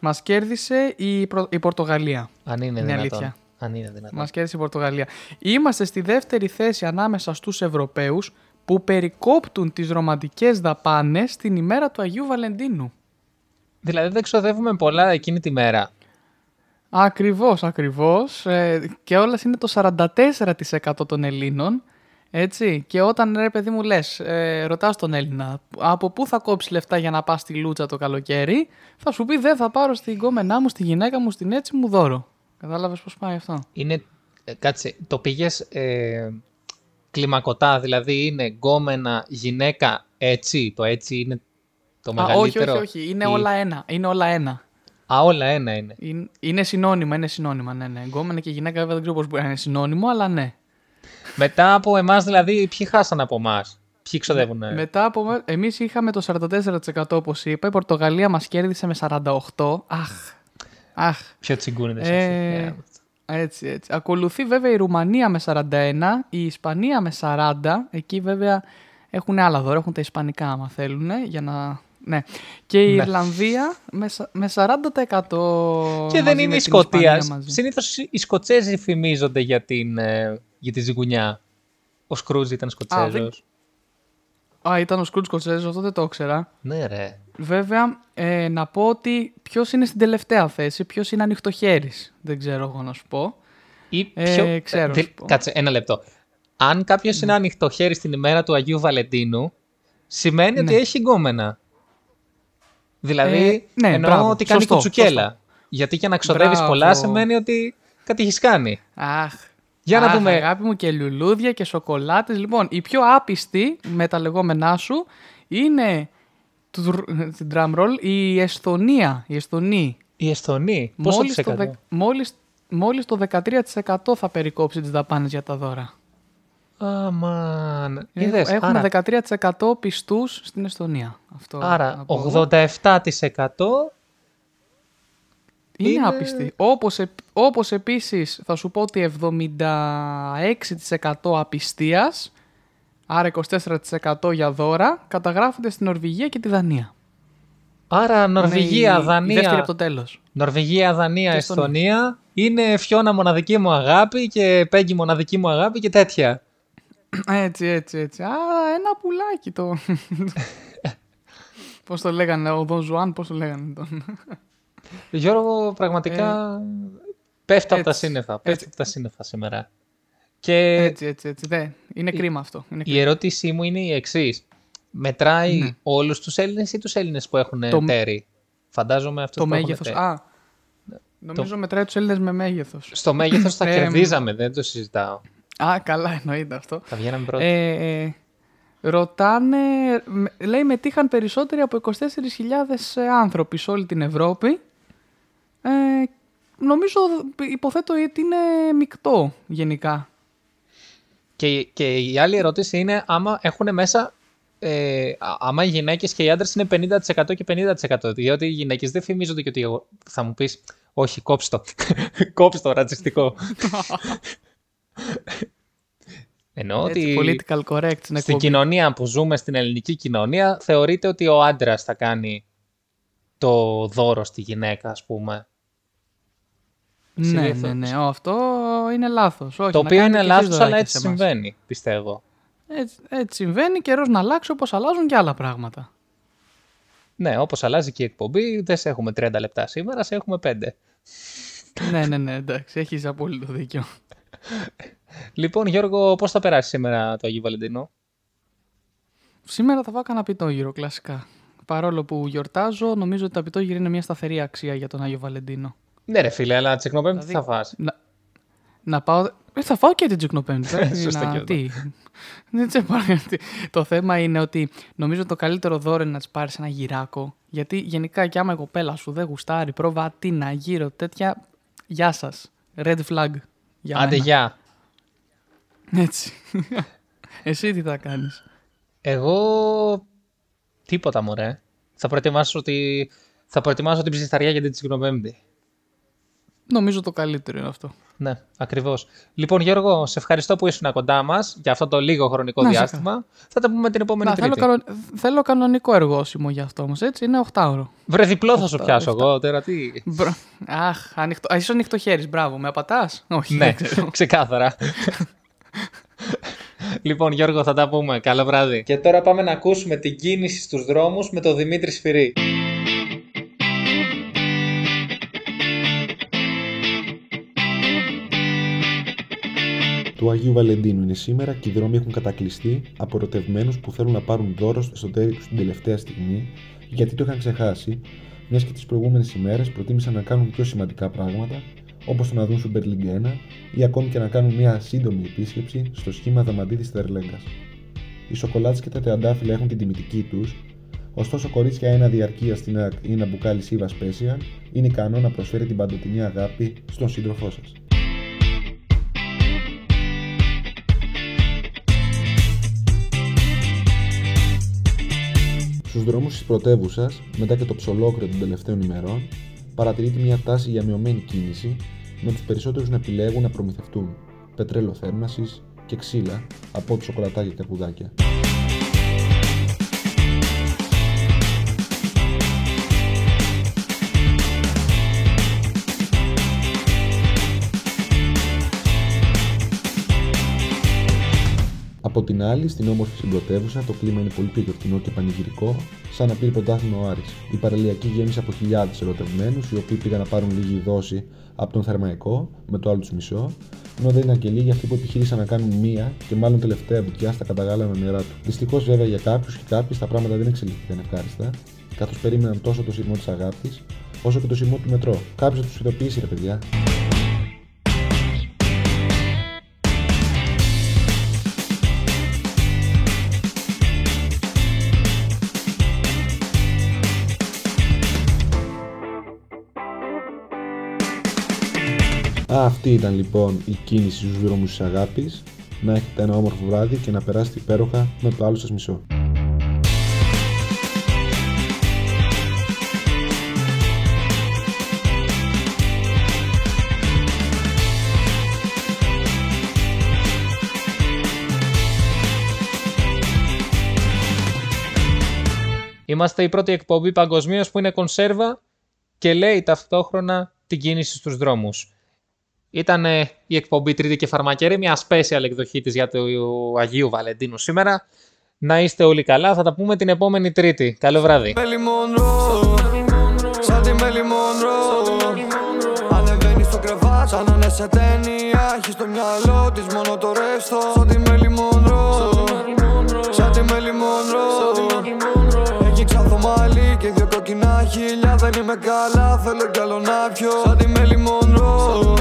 Μας κέρδισε η, Προ- η Πορτογαλία. Αν είναι, Είναι δυνατόν. αλήθεια. Αν είναι δυνατόν. Μας κέρδισε η Πορτογαλία. Είμαστε στη δεύτερη θέση ανάμεσα στους Ευρωπαίους που περικόπτουν τις ρομαντικές δαπάνες την ημέρα του Αγίου Βαλεντίνου. Δηλαδή δεν ξοδεύουμε πολλά εκείνη τη μέρα. Ακριβώς, ακριβώς. Ε, και όλας είναι το 44% των Ελλήνων. Έτσι. Και όταν ρε παιδί μου λες, ε, ρωτάς τον Έλληνα, από πού θα κόψεις λεφτά για να πας στη Λούτσα το καλοκαίρι, θα σου πει δεν θα πάρω στην κόμενά μου, στη γυναίκα μου, στην έτσι μου δώρο. Κατάλαβες πώς πάει αυτό; Είναι, ε, κάτσε, το πήγες ε, κλιμακωτά, δηλαδή είναι γκόμενα, γυναίκα, έτσι, το έτσι είναι το Α, όχι, μεγαλύτερο; όχι, όχι. Είναι ή- όλα ένα. Είναι όλα ένα. Α, όλα ένα είναι. Είναι, είναι συνώνυμα, είναι συνώνυμα, ναι, ναι. Γκόμενα και γυναίκα βέβαια δεν ξέρω πώς μπορεί να είναι συνώνυμο, αλλά ναι. Μετά από εμάς δηλαδή, ποιοι χάσαν από εμάς; Ποιοι ξοδεύουν. Μετά από εμά- εμείς είχαμε το 44% όπως είπα, η Πορτογαλία μας κέρδισε με 48%. Αχ, αχ. Πιο τσιγκούνιδες Ε, αυτοί. έτσι, έτσι. Ακολουθεί βέβαια η Ρουμανία με 41, η Ισπανία με 40. Εκεί βέβαια έχουν άλλα δώρα, έχουν τα Ισπανικά άμα θέλουν, για να... Ναι. Και η Ναι. Ιρλανδία με, σα- με 40% Και δεν μαζί είναι με η την Ισπανία Σκοτία. μαζί. Συνήθως οι Σκοτσέζοι φημίζονται για, την, ε, για τη ζυγουνιά. Ο Σκρούζ ήταν Σκοτσέζος. δεν- Α, ήταν ο Σκρούτ Σκοτσέζος, αυτό δεν το ήξερα. Ναι, ρε. Βέβαια, ε, να πω ότι ποιος είναι στην τελευταία θέση, ποιος είναι ανοιχτοχέρης. Δεν ξέρω εγώ να σου πω. Ή Ε, ποιο- ξέρω. δη- σου πω. Κάτσε, ένα λεπτό. Αν κάποιος είναι ανοιχτό χέρι στην ημέρα του Αγίου Βαλεντίνου, σημαίνει ότι Ναι. έχει γκόμενα. Δηλαδή, Ε, ναι, εννοώ μπράβο. ότι κάνει Σωστό, κουτσουκέλα. σωστό. Γιατί για να ξοδεύεις Μπράβο. πολλά σημαίνει ότι κάτι έχεις κάνει. Αχ. Για να Αχ, δούμε. Αγάπη μου και λουλούδια και σοκολάτες. Λοιπόν, η πιο άπιστη με τα λεγόμενά σου είναι τουρ- την drum roll, η Εσθονία. Η Εσθονή. Η Εσθονή. Πόσο Μόλις της το, εκατό; δε- μόλις, μόλις το 13% θα περικόψει τις δαπάνες για τα δώρα. Αμάν. Έχ- Είδες, Έχουμε άρα, 13% πιστούς στην Εσθονία. Αυτό άρα να πω εγώ. 87% Είναι, Είναι- άπιστη. Όπως, επ- όπως επίσης θα σου πω ότι 76% απιστίας, άρα 24% για δώρα, καταγράφονται στην Νορβηγία και τη Δανία. Άρα Νορβηγία, Είναι η- η Δανία. δεύτερη από το τέλος. Νορβηγία, Δανία, Και στον- Εσθονία. Είναι Φιώνα μοναδική μου αγάπη και Πέγγι μοναδική μου αγάπη και τέτοια. Έτσι, έτσι, έτσι. Άρα ένα πουλάκι το... πώς το λέγανε, ο Δον Ζουάν, πώς το λέγανε τον. Γιώργο, πραγματικά πέφτω από τα έτσι, σύννεφα. Πέφτω έτσι. από τα σύννεφα σήμερα. Και Έτσι, έτσι, έτσι. Δε. Είναι κρίμα αυτό. Είναι η κρίμα. ερώτησή μου είναι η εξής. Μετράει Ναι. όλους τους Έλληνες ή τους Έλληνες που έχουν Το- τέρι; Φαντάζομαι αυτό Το που έχουν μέγεθος. τέρι. Α, νομίζω μετράει τους Έλληνες με μέγεθος. Στο μέγεθος θα Ε, κερδίζαμε, δεν το συζητάω. Α, καλά εννοείται αυτό. Θα βγαίναμε πρώτοι. Ε, ε, ρωτάνε, με- λέει μετήχαν περισσότεροι από 24.000 άνθρωποι σε όλη την Ευρώπη. Ε, νομίζω, υποθέτω ότι είναι μεικτό γενικά. Και, και η άλλη ερώτηση είναι άμα έχουν μέσα. Ε, α- άμα οι γυναίκες και οι άντρες είναι 50% και 50%. Διότι οι γυναίκες δεν φημίζονται και ότι εγώ θα μου πεις όχι κόψ' το. κόψ' το ρατσιστικό. Εννοώ Έτσι, ότι political correct στην στην εκπομπή. κοινωνία που ζούμε, στην ελληνική κοινωνία, θεωρείται ότι ο άντρας θα κάνει το δώρο στη γυναίκα, ας πούμε. Ναι, Συνήθως. ναι, ναι. Ω, αυτό είναι λάθος. Όχι, το να οποίο κάνετε είναι και εσείς λάθος, αλλά δωράκια έτσι σε εμάς. συμβαίνει, πιστεύω. Έτσι, έτσι συμβαίνει, καιρός να αλλάξει όπως αλλάζουν και άλλα πράγματα. Ναι, όπως αλλάζει και η εκπομπή, δεν σε έχουμε 30 λεπτά σήμερα, σε έχουμε 5. ναι, ναι, ναι, εντάξει, έχεις απόλυτο δίκιο. Λοιπόν, Γιώργο, πώς θα περάσει σήμερα το Αγίου Βαλεντίνο; Σήμερα θα φάω κανένα πιτόγυρο, κλασικά. Παρόλο που γιορτάζω, νομίζω ότι τα πιτόγυρα είναι μια σταθερή αξία για τον Άγιο Βαλεντίνο. Ναι ρε φίλε, αλλά τσεκνοπέμπτη τι θα Δηλαδή, φας; Να, να πάω. Ε, θα φάω και την τσικνοπέμπτη. δηλαδή, Σωστό να- και αυτό. τι. Δεν σε πάω, γιατί- Το θέμα είναι ότι νομίζω το καλύτερο δώρο είναι να της πάρεις ένα γυράκο. Γιατί γενικά και άμα η κοπέλα σου δεν γουστάρει, προβατίνα, γύρω, τέτοια. Γεια σας. Red flag. Για Άντε, μένα. γεια. Έτσι. Εσύ τι θα κάνεις; Εγώ τίποτα μωρέ. Θα προετοιμάσω, τη... θα προετοιμάσω την ψισταριά για την τσικνοπέμπτη. Νομίζω το καλύτερο είναι αυτό. Ναι, ακριβώς. Λοιπόν Γιώργο, σε ευχαριστώ που ήσουν κοντά μας για αυτό το λίγο χρονικό Να σε διάστημα. Θα τα πούμε την επόμενη Να, θέλω, Τρίτη. κανον... θέλω κανονικό εργόσιμο για αυτό όμως, έτσι. Είναι 8 ώρο. Βρε διπλό θα σου Οχτά, πιάσω οχτά. εγώ τώρα, τι. Μπρο... Αχ, ανοιχτό. Α, είσαι ανοιχτό χέρις, μπράβο. Με απατάς; Όχι, ναι, δεν ξέρω. ξεκάθαρα. λοιπόν Γιώργο, θα τα πούμε. Καλό βράδυ. Και τώρα πάμε να ακούσουμε την κίνηση στους δρόμους με τον Δημήτρη Σφυρί. Του Αγίου Βαλεντίνου είναι σήμερα και οι δρόμοι έχουν κατακλειστεί από ερωτευμένου που θέλουν να πάρουν δώρο στο εσωτερικό τους την τελευταία στιγμή, γιατί το είχαν ξεχάσει, μιας και τις προηγούμενες ημέρες προτίμησαν να κάνουν πιο σημαντικά πράγματα, όπως το να δουν Super League 1 ή ακόμη και να κάνουν μια σύντομη επίσκεψη στο σχήμα Δαμαντίδης Τερλέγκας. Οι σοκολάτες και τα τεαντάφυλλα έχουν την τιμητική τους, ωστόσο κορίτσια ένα διαρκείας στην ΑΚ ή ένα μπουκάλι σίβας Special είναι ικανό να προσφέρει την παντοτινή αγάπη στον σύντροφό σας. Στους δρόμους της πρωτεύουσας, μετά και το ψολόκριο των τελευταίων ημερών, παρατηρείται μια τάση για μειωμένη κίνηση, με τους περισσότερους να επιλέγουν να προμηθευτούν πετρέλαιο θέρμανσης και ξύλα από ό,τι σοκολατάκια και καρπουδάκια. Από την άλλη, στην όμορφη συμπρωτεύουσα, το κλίμα είναι πολύ πιο γιορτινό και πανηγυρικό, σαν να πήρε πρωτάθλημα ο Άρης. Η παραλιακή γέμισε από χιλιάδες ερωτευμένους, οι οποίοι πήγαν να πάρουν λίγη δόση από τον Θερμαϊκό, με το άλλο τους μισό, ενώ δεν ήταν και λίγοι αυτοί που επιχείρησαν να κάνουν μία και μάλλον τελευταία μπουτιά στα καταγάλανα νερά του. Δυστυχώς, βέβαια, για κάποιους και κάποιες τα πράγματα δεν εξελίχθηκαν ευχάριστα, καθώς περίμεναν τόσο το σειρμό της αγάπης, όσο και το σειρμό του μετρό. Κάποιος θα τους ειδοποιήσει, ρε παιδιά. αυτή ήταν λοιπόν η κίνηση στους δρόμους της αγάπης. Να έχετε ένα όμορφο βράδυ και να περάσετε υπέροχα με το άλλο σας μισό. Είμαστε η πρώτη εκπομπή παγκοσμίως που είναι κονσέρβα και λέει ταυτόχρονα την κίνηση στους δρόμους. Ήταν η εκπομπή Τρίτη και Φαρμακερή, μια special εκδοχή της για το Αγίου Βαλεντίνου σήμερα. Να είστε όλοι καλά, θα τα πούμε την επόμενη Τρίτη. Καλό βράδυ. Μέλι Μονρό, σαν τη Μέλι Μονρό Ανεβαίνεις στο κρεβάτι σαν να είναι σε ταινία. Έχεις στο μυαλό της μόνο το ρεύστο. Σαν τη Μέλι Μονρό, σαν τη Μέλι Μονρό Έχει ξάθο μαλλί και δυο κόκκινα χίλια Δεν είμαι καλά, θέλω κι άλλο να πιω Σαν τη Μέλι Μονρό,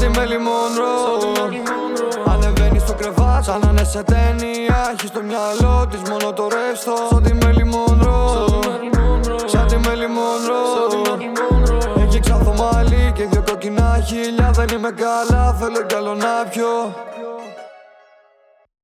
σαν τη Μέλι Μονρό Ανεβαίνεις στο κρεβάτι. Σαν να είναι σε ταινία. Έχει στο μυαλό της μόνο το ρεύστο. Σαν τη Μέλι Μονρό, σαν τη Μέλι Μονρό Έχει ξάθο μαλλί και δυο κόκκινα χίλια Δεν είμαι καλά, θέλω κι άλλο να πιω